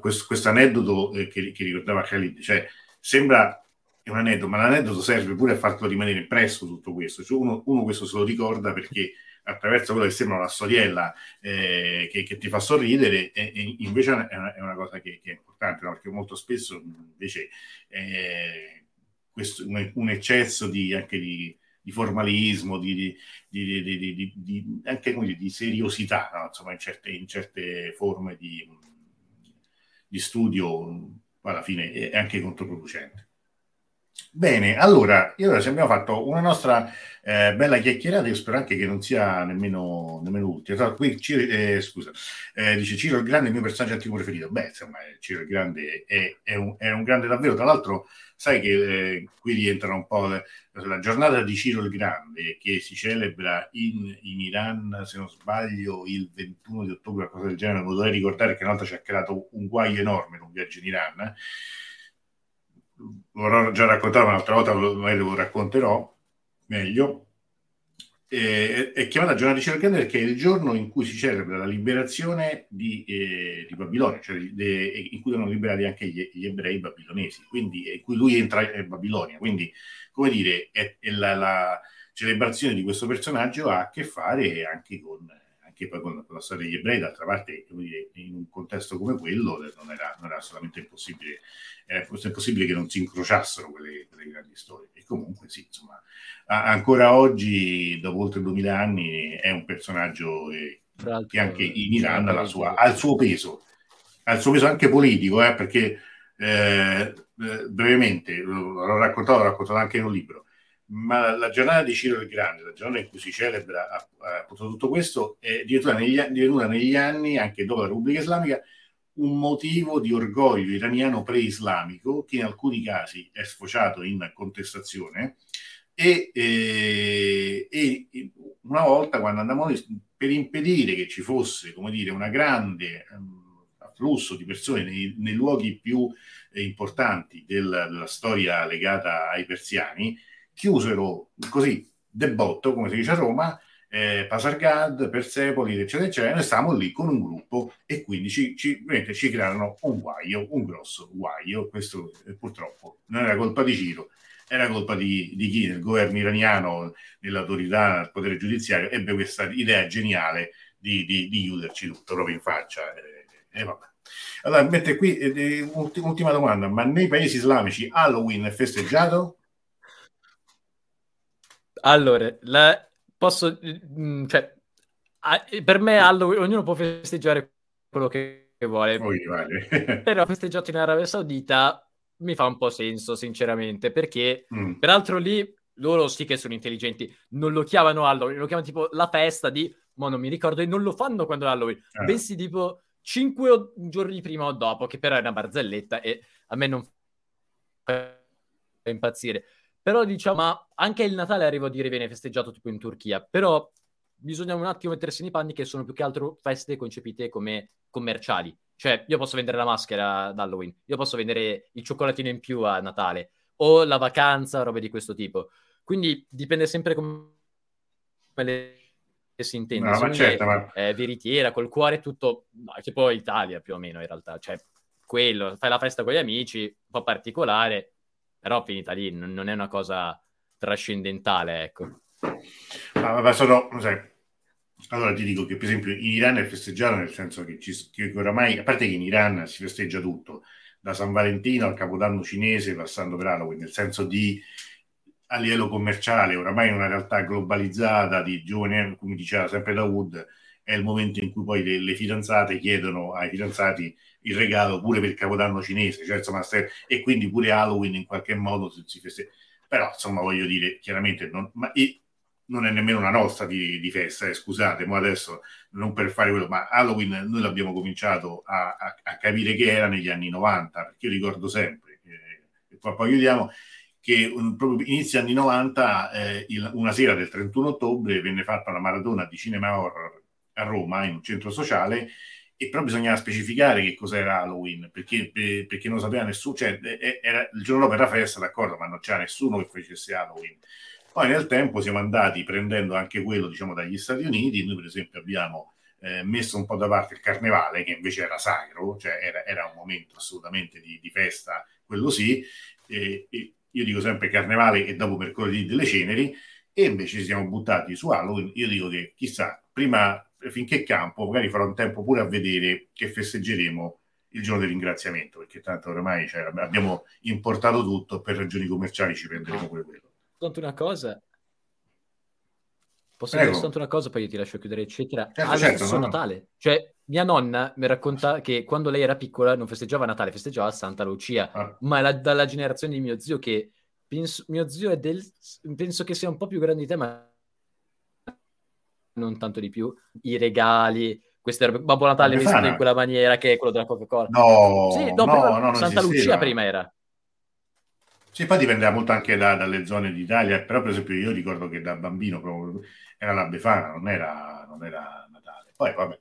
Speaker 1: questo, aneddoto eh, che, che, ricordava Khalid, cioè sembra un aneddoto, ma l'aneddoto serve pure a farlo rimanere impresso tutto questo. Cioè uno, uno, questo se lo ricorda perché attraverso quello che sembra una storiella eh, che, che, ti fa sorridere, e, e invece è una, è una, cosa che, che è importante, no? perché molto spesso invece eh, questo, un, un, eccesso di, anche di, di formalismo, di, di, anche di seriosità, no? insomma, in certe, in certe forme di di studio alla fine è anche controproducente. Bene, allora, io ora ci abbiamo fatto una nostra eh, bella chiacchierata, io spero anche che non sia nemmeno, nemmeno ultima. Qui Ciro, eh, scusa, eh, dice Ciro il Grande è il mio personaggio antico preferito. Beh, insomma, Ciro il Grande è, è, un, è un, grande davvero. Tra l'altro, sai che eh, qui rientrano un po' le, la giornata di Ciro il Grande che si celebra in, in, Iran, se non sbaglio, il 21 di ottobre, qualcosa del genere. Vorrei ricordare che una volta ci ha creato un guaio enorme in un viaggio in Iran l'ho già raccontato un'altra volta, magari lo racconterò meglio. Eh, è chiamata giornata di Cercandere perché è il giorno in cui si celebra la liberazione di, eh, di Babilonia, cioè de, in cui erano liberati anche gli, gli, ebrei babilonesi, quindi in cui lui entra in Babilonia. Quindi, come dire, è, è la, la, celebrazione di questo personaggio ha a che fare anche con, anche poi con, con la storia degli ebrei. D'altra parte, in un contesto come quello non era, non era assolutamente impossibile è possibile che non si incrociassero quelle, quelle grandi storie. E comunque sì, insomma, ancora oggi, dopo oltre 2000 anni, è un personaggio eh, che anche in Iran ha, sua, ha, il suo peso, ha il suo peso anche politico, eh, perché eh, eh brevemente, l'ho raccontato, l'ho raccontato anche in un libro, ma la giornata di Ciro il Grande, la giornata in cui si celebra appunto tutto questo, è divenuta negli, divenuta negli anni, anche dopo la Repubblica Islamica, un motivo di orgoglio iraniano pre-islamico che in alcuni casi è sfociato in contestazione e, eh, e una volta quando andavamo per impedire che ci fosse come dire una grande um, afflusso di persone nei, nei luoghi più eh, importanti del, della storia legata ai persiani chiusero così debotto come si dice a Roma eh, Pasargad, Persepoli, eccetera, eccetera. Noi stavamo lì con un gruppo e quindi ci, ci, ci crearono un guaio, un grosso guaio. Questo eh, purtroppo non era colpa di Ciro, era colpa di, di chi nel governo iraniano, nell'autorità, nel potere giudiziario, ebbe questa idea geniale di, di, di chiuderci tutto proprio in faccia. E, e vabbè. Allora, mette qui eh, ultima domanda, ma nei paesi islamici Halloween è festeggiato?
Speaker 2: Allora, la, posso, mm, cioè, per me Halloween, ognuno può festeggiare quello che vuole, oh, vale. però festeggiato in Arabia Saudita mi fa un po' senso, sinceramente, perché mm. peraltro lì loro sì che sono intelligenti, non lo chiamano Halloween, lo chiamano tipo la festa di, ma non mi ricordo, e non lo fanno quando è Halloween, eh. bensì tipo cinque giorni prima o dopo, che però è una barzelletta e a me non fa impazzire. Però diciamo, ma anche il Natale arrivo a dire viene festeggiato tipo in Turchia, però bisogna un attimo mettersi nei panni che sono più che altro feste concepite come commerciali. Cioè, io posso vendere la maschera ad Halloween, io posso vendere il cioccolatino in più a Natale, o la vacanza, robe di questo tipo. Quindi dipende sempre come le si intende. No, ma certo, ma... È veritiera, col cuore tutto, no, tipo Italia più o meno in realtà. Cioè, quello, fai la festa con gli amici, un po' particolare, però finita lì, non, non è una cosa trascendentale, ecco.
Speaker 1: Ma, ma sono, sai, allora ti dico che per esempio in Iran è festeggiato nel senso che, ci, che oramai, a parte che in Iran si festeggia tutto, da San Valentino al Capodanno cinese passando per Halloween, nel senso di a livello commerciale, oramai in una realtà globalizzata di giovani, come diceva sempre Dawood, è il momento in cui poi le, le fidanzate chiedono ai fidanzati il regalo pure per capodanno cinese, cioè, insomma, e quindi pure Halloween in qualche modo si, si festeggia. Però, insomma, voglio dire, chiaramente, non, ma, non è nemmeno una nostra di, di festa, eh, scusate, ma adesso non per fare quello, ma Halloween noi l'abbiamo cominciato a, a, a capire che era negli anni 90, perché io ricordo sempre, eh, e poi, poi chiudiamo, che um, proprio inizio anni 90, eh, il, una sera del 31 ottobre, venne fatta una maratona di cinema horror a Roma, in un centro sociale, e però bisognava specificare che cos'era Halloween perché, perché non sapeva nessuno, cioè era, il giorno dopo era festa, d'accordo, ma non c'era nessuno che facesse Halloween. Poi nel tempo siamo andati prendendo anche quello, diciamo, dagli Stati Uniti. Noi, per esempio, abbiamo eh, messo un po' da parte il carnevale, che invece era sacro, cioè era, era un momento assolutamente di, di festa, quello sì. E, e io dico sempre carnevale e dopo mercoledì delle ceneri, e invece ci siamo buttati su Halloween. Io dico che chissà, prima finché campo, magari farò un tempo pure a vedere che festeggeremo il giorno del ringraziamento, perché tanto ormai cioè, abbiamo importato tutto, per ragioni commerciali ci prenderemo pure quello.
Speaker 2: Soltanto una cosa. Posso Prego. dire soltanto una cosa, poi io ti lascio chiudere, eccetera. Certo, ah, certo, no? Natale. Cioè, mia nonna mi racconta che quando lei era piccola non festeggiava Natale, festeggiava Santa Lucia, ah. ma la, dalla generazione di mio zio che penso, mio zio è del... penso che sia un po' più grande di te, ma non tanto di più. I regali, queste robe. Babbo Natale vestito in quella maniera che è quello della Coca-Cola.
Speaker 1: No,
Speaker 2: sì, no, no, no Santa Lucia prima era.
Speaker 1: Sì, poi dipendeva molto anche da, dalle zone d'Italia, però per esempio io ricordo che da bambino proprio era la Befana, non era, non era Natale. Poi vabbè,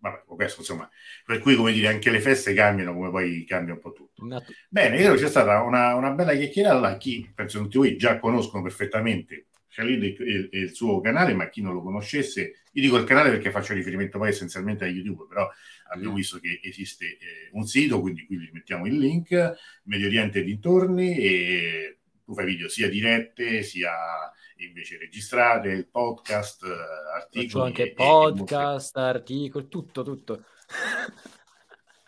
Speaker 1: vabbè, questo insomma, per cui come dire anche le feste cambiano come poi cambia un po' tutto. Bene, io c'è stata una, una bella chiacchierata, chi penso tutti voi già conoscono perfettamente Khalid e, e, il suo canale, ma chi non lo conoscesse, io dico il canale perché faccio riferimento poi essenzialmente a YouTube, però abbiamo visto che esiste eh, un sito, quindi qui vi mettiamo il link, Medio Oriente e dintorni, e tu fai video sia dirette, sia invece registrate, podcast, articoli. Faccio
Speaker 2: anche podcast, articoli, tutto, tutto.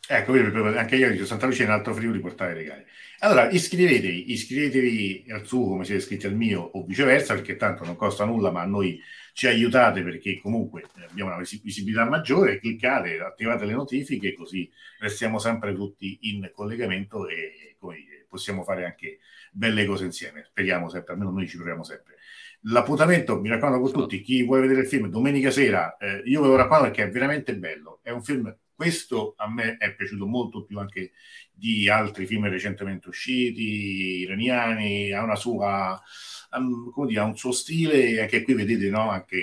Speaker 1: ecco, anche io dico Santa Lucia in Alto Friuli portare regali. Allora, iscrivetevi, iscrivetevi al suo come siete iscritti al mio o viceversa, perché tanto non costa nulla, ma a noi ci aiutate perché comunque abbiamo una visibilità maggiore, cliccate, attivate le notifiche, così restiamo sempre tutti in collegamento e dire, possiamo fare anche belle cose insieme. Speriamo sempre, almeno noi ci proviamo sempre. L'appuntamento, mi raccomando con tutti, chi vuole vedere il film domenica sera, eh, io ve lo raccomando perché è veramente bello, è un film questo a me è piaciuto molto più anche di altri film recentemente usciti, iraniani, ha una sua, um, come dire, ha un suo stile e anche qui vedete no, anche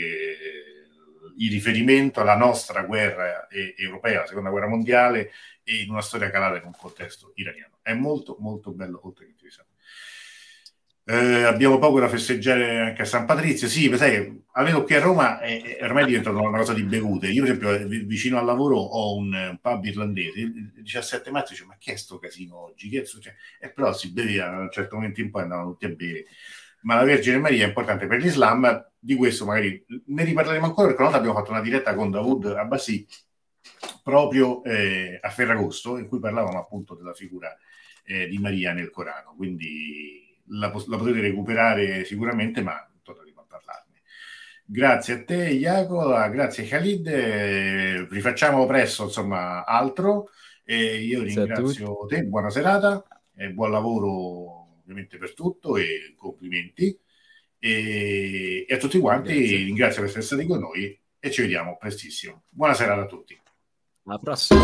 Speaker 1: il riferimento alla nostra guerra europea, la seconda guerra mondiale e in una storia calata in un contesto iraniano. È molto molto bello, oltre che. Eh, abbiamo poco da festeggiare anche a San Patrizio. Sì, sai, almeno qui a Roma è, è ormai diventata una cosa di bevute. Io, per esempio, vicino al lavoro ho un, pub irlandese. Il 17 marzo dice: Ma che è sto casino oggi? Che succede? E però si beveva a un certo momento in poi andavano tutti a bere. Ma la Vergine Maria è importante per l'Islam. Di questo magari ne riparleremo ancora perché una volta abbiamo fatto una diretta con Dawood Abbasi proprio eh, a Ferragosto in cui parlavamo appunto della figura eh, di Maria nel Corano. Quindi la, la potete recuperare sicuramente, ma torneremo a parlarne. Grazie a te, Jacopo, grazie Khalid, eh, rifacciamo presto, insomma, altro. E io ringrazio te, buona serata e buon lavoro ovviamente per tutto e complimenti. E, e a tutti quanti grazie. ringrazio per essere stati con noi e ci vediamo prestissimo. Buona serata a tutti.
Speaker 2: Alla prossima.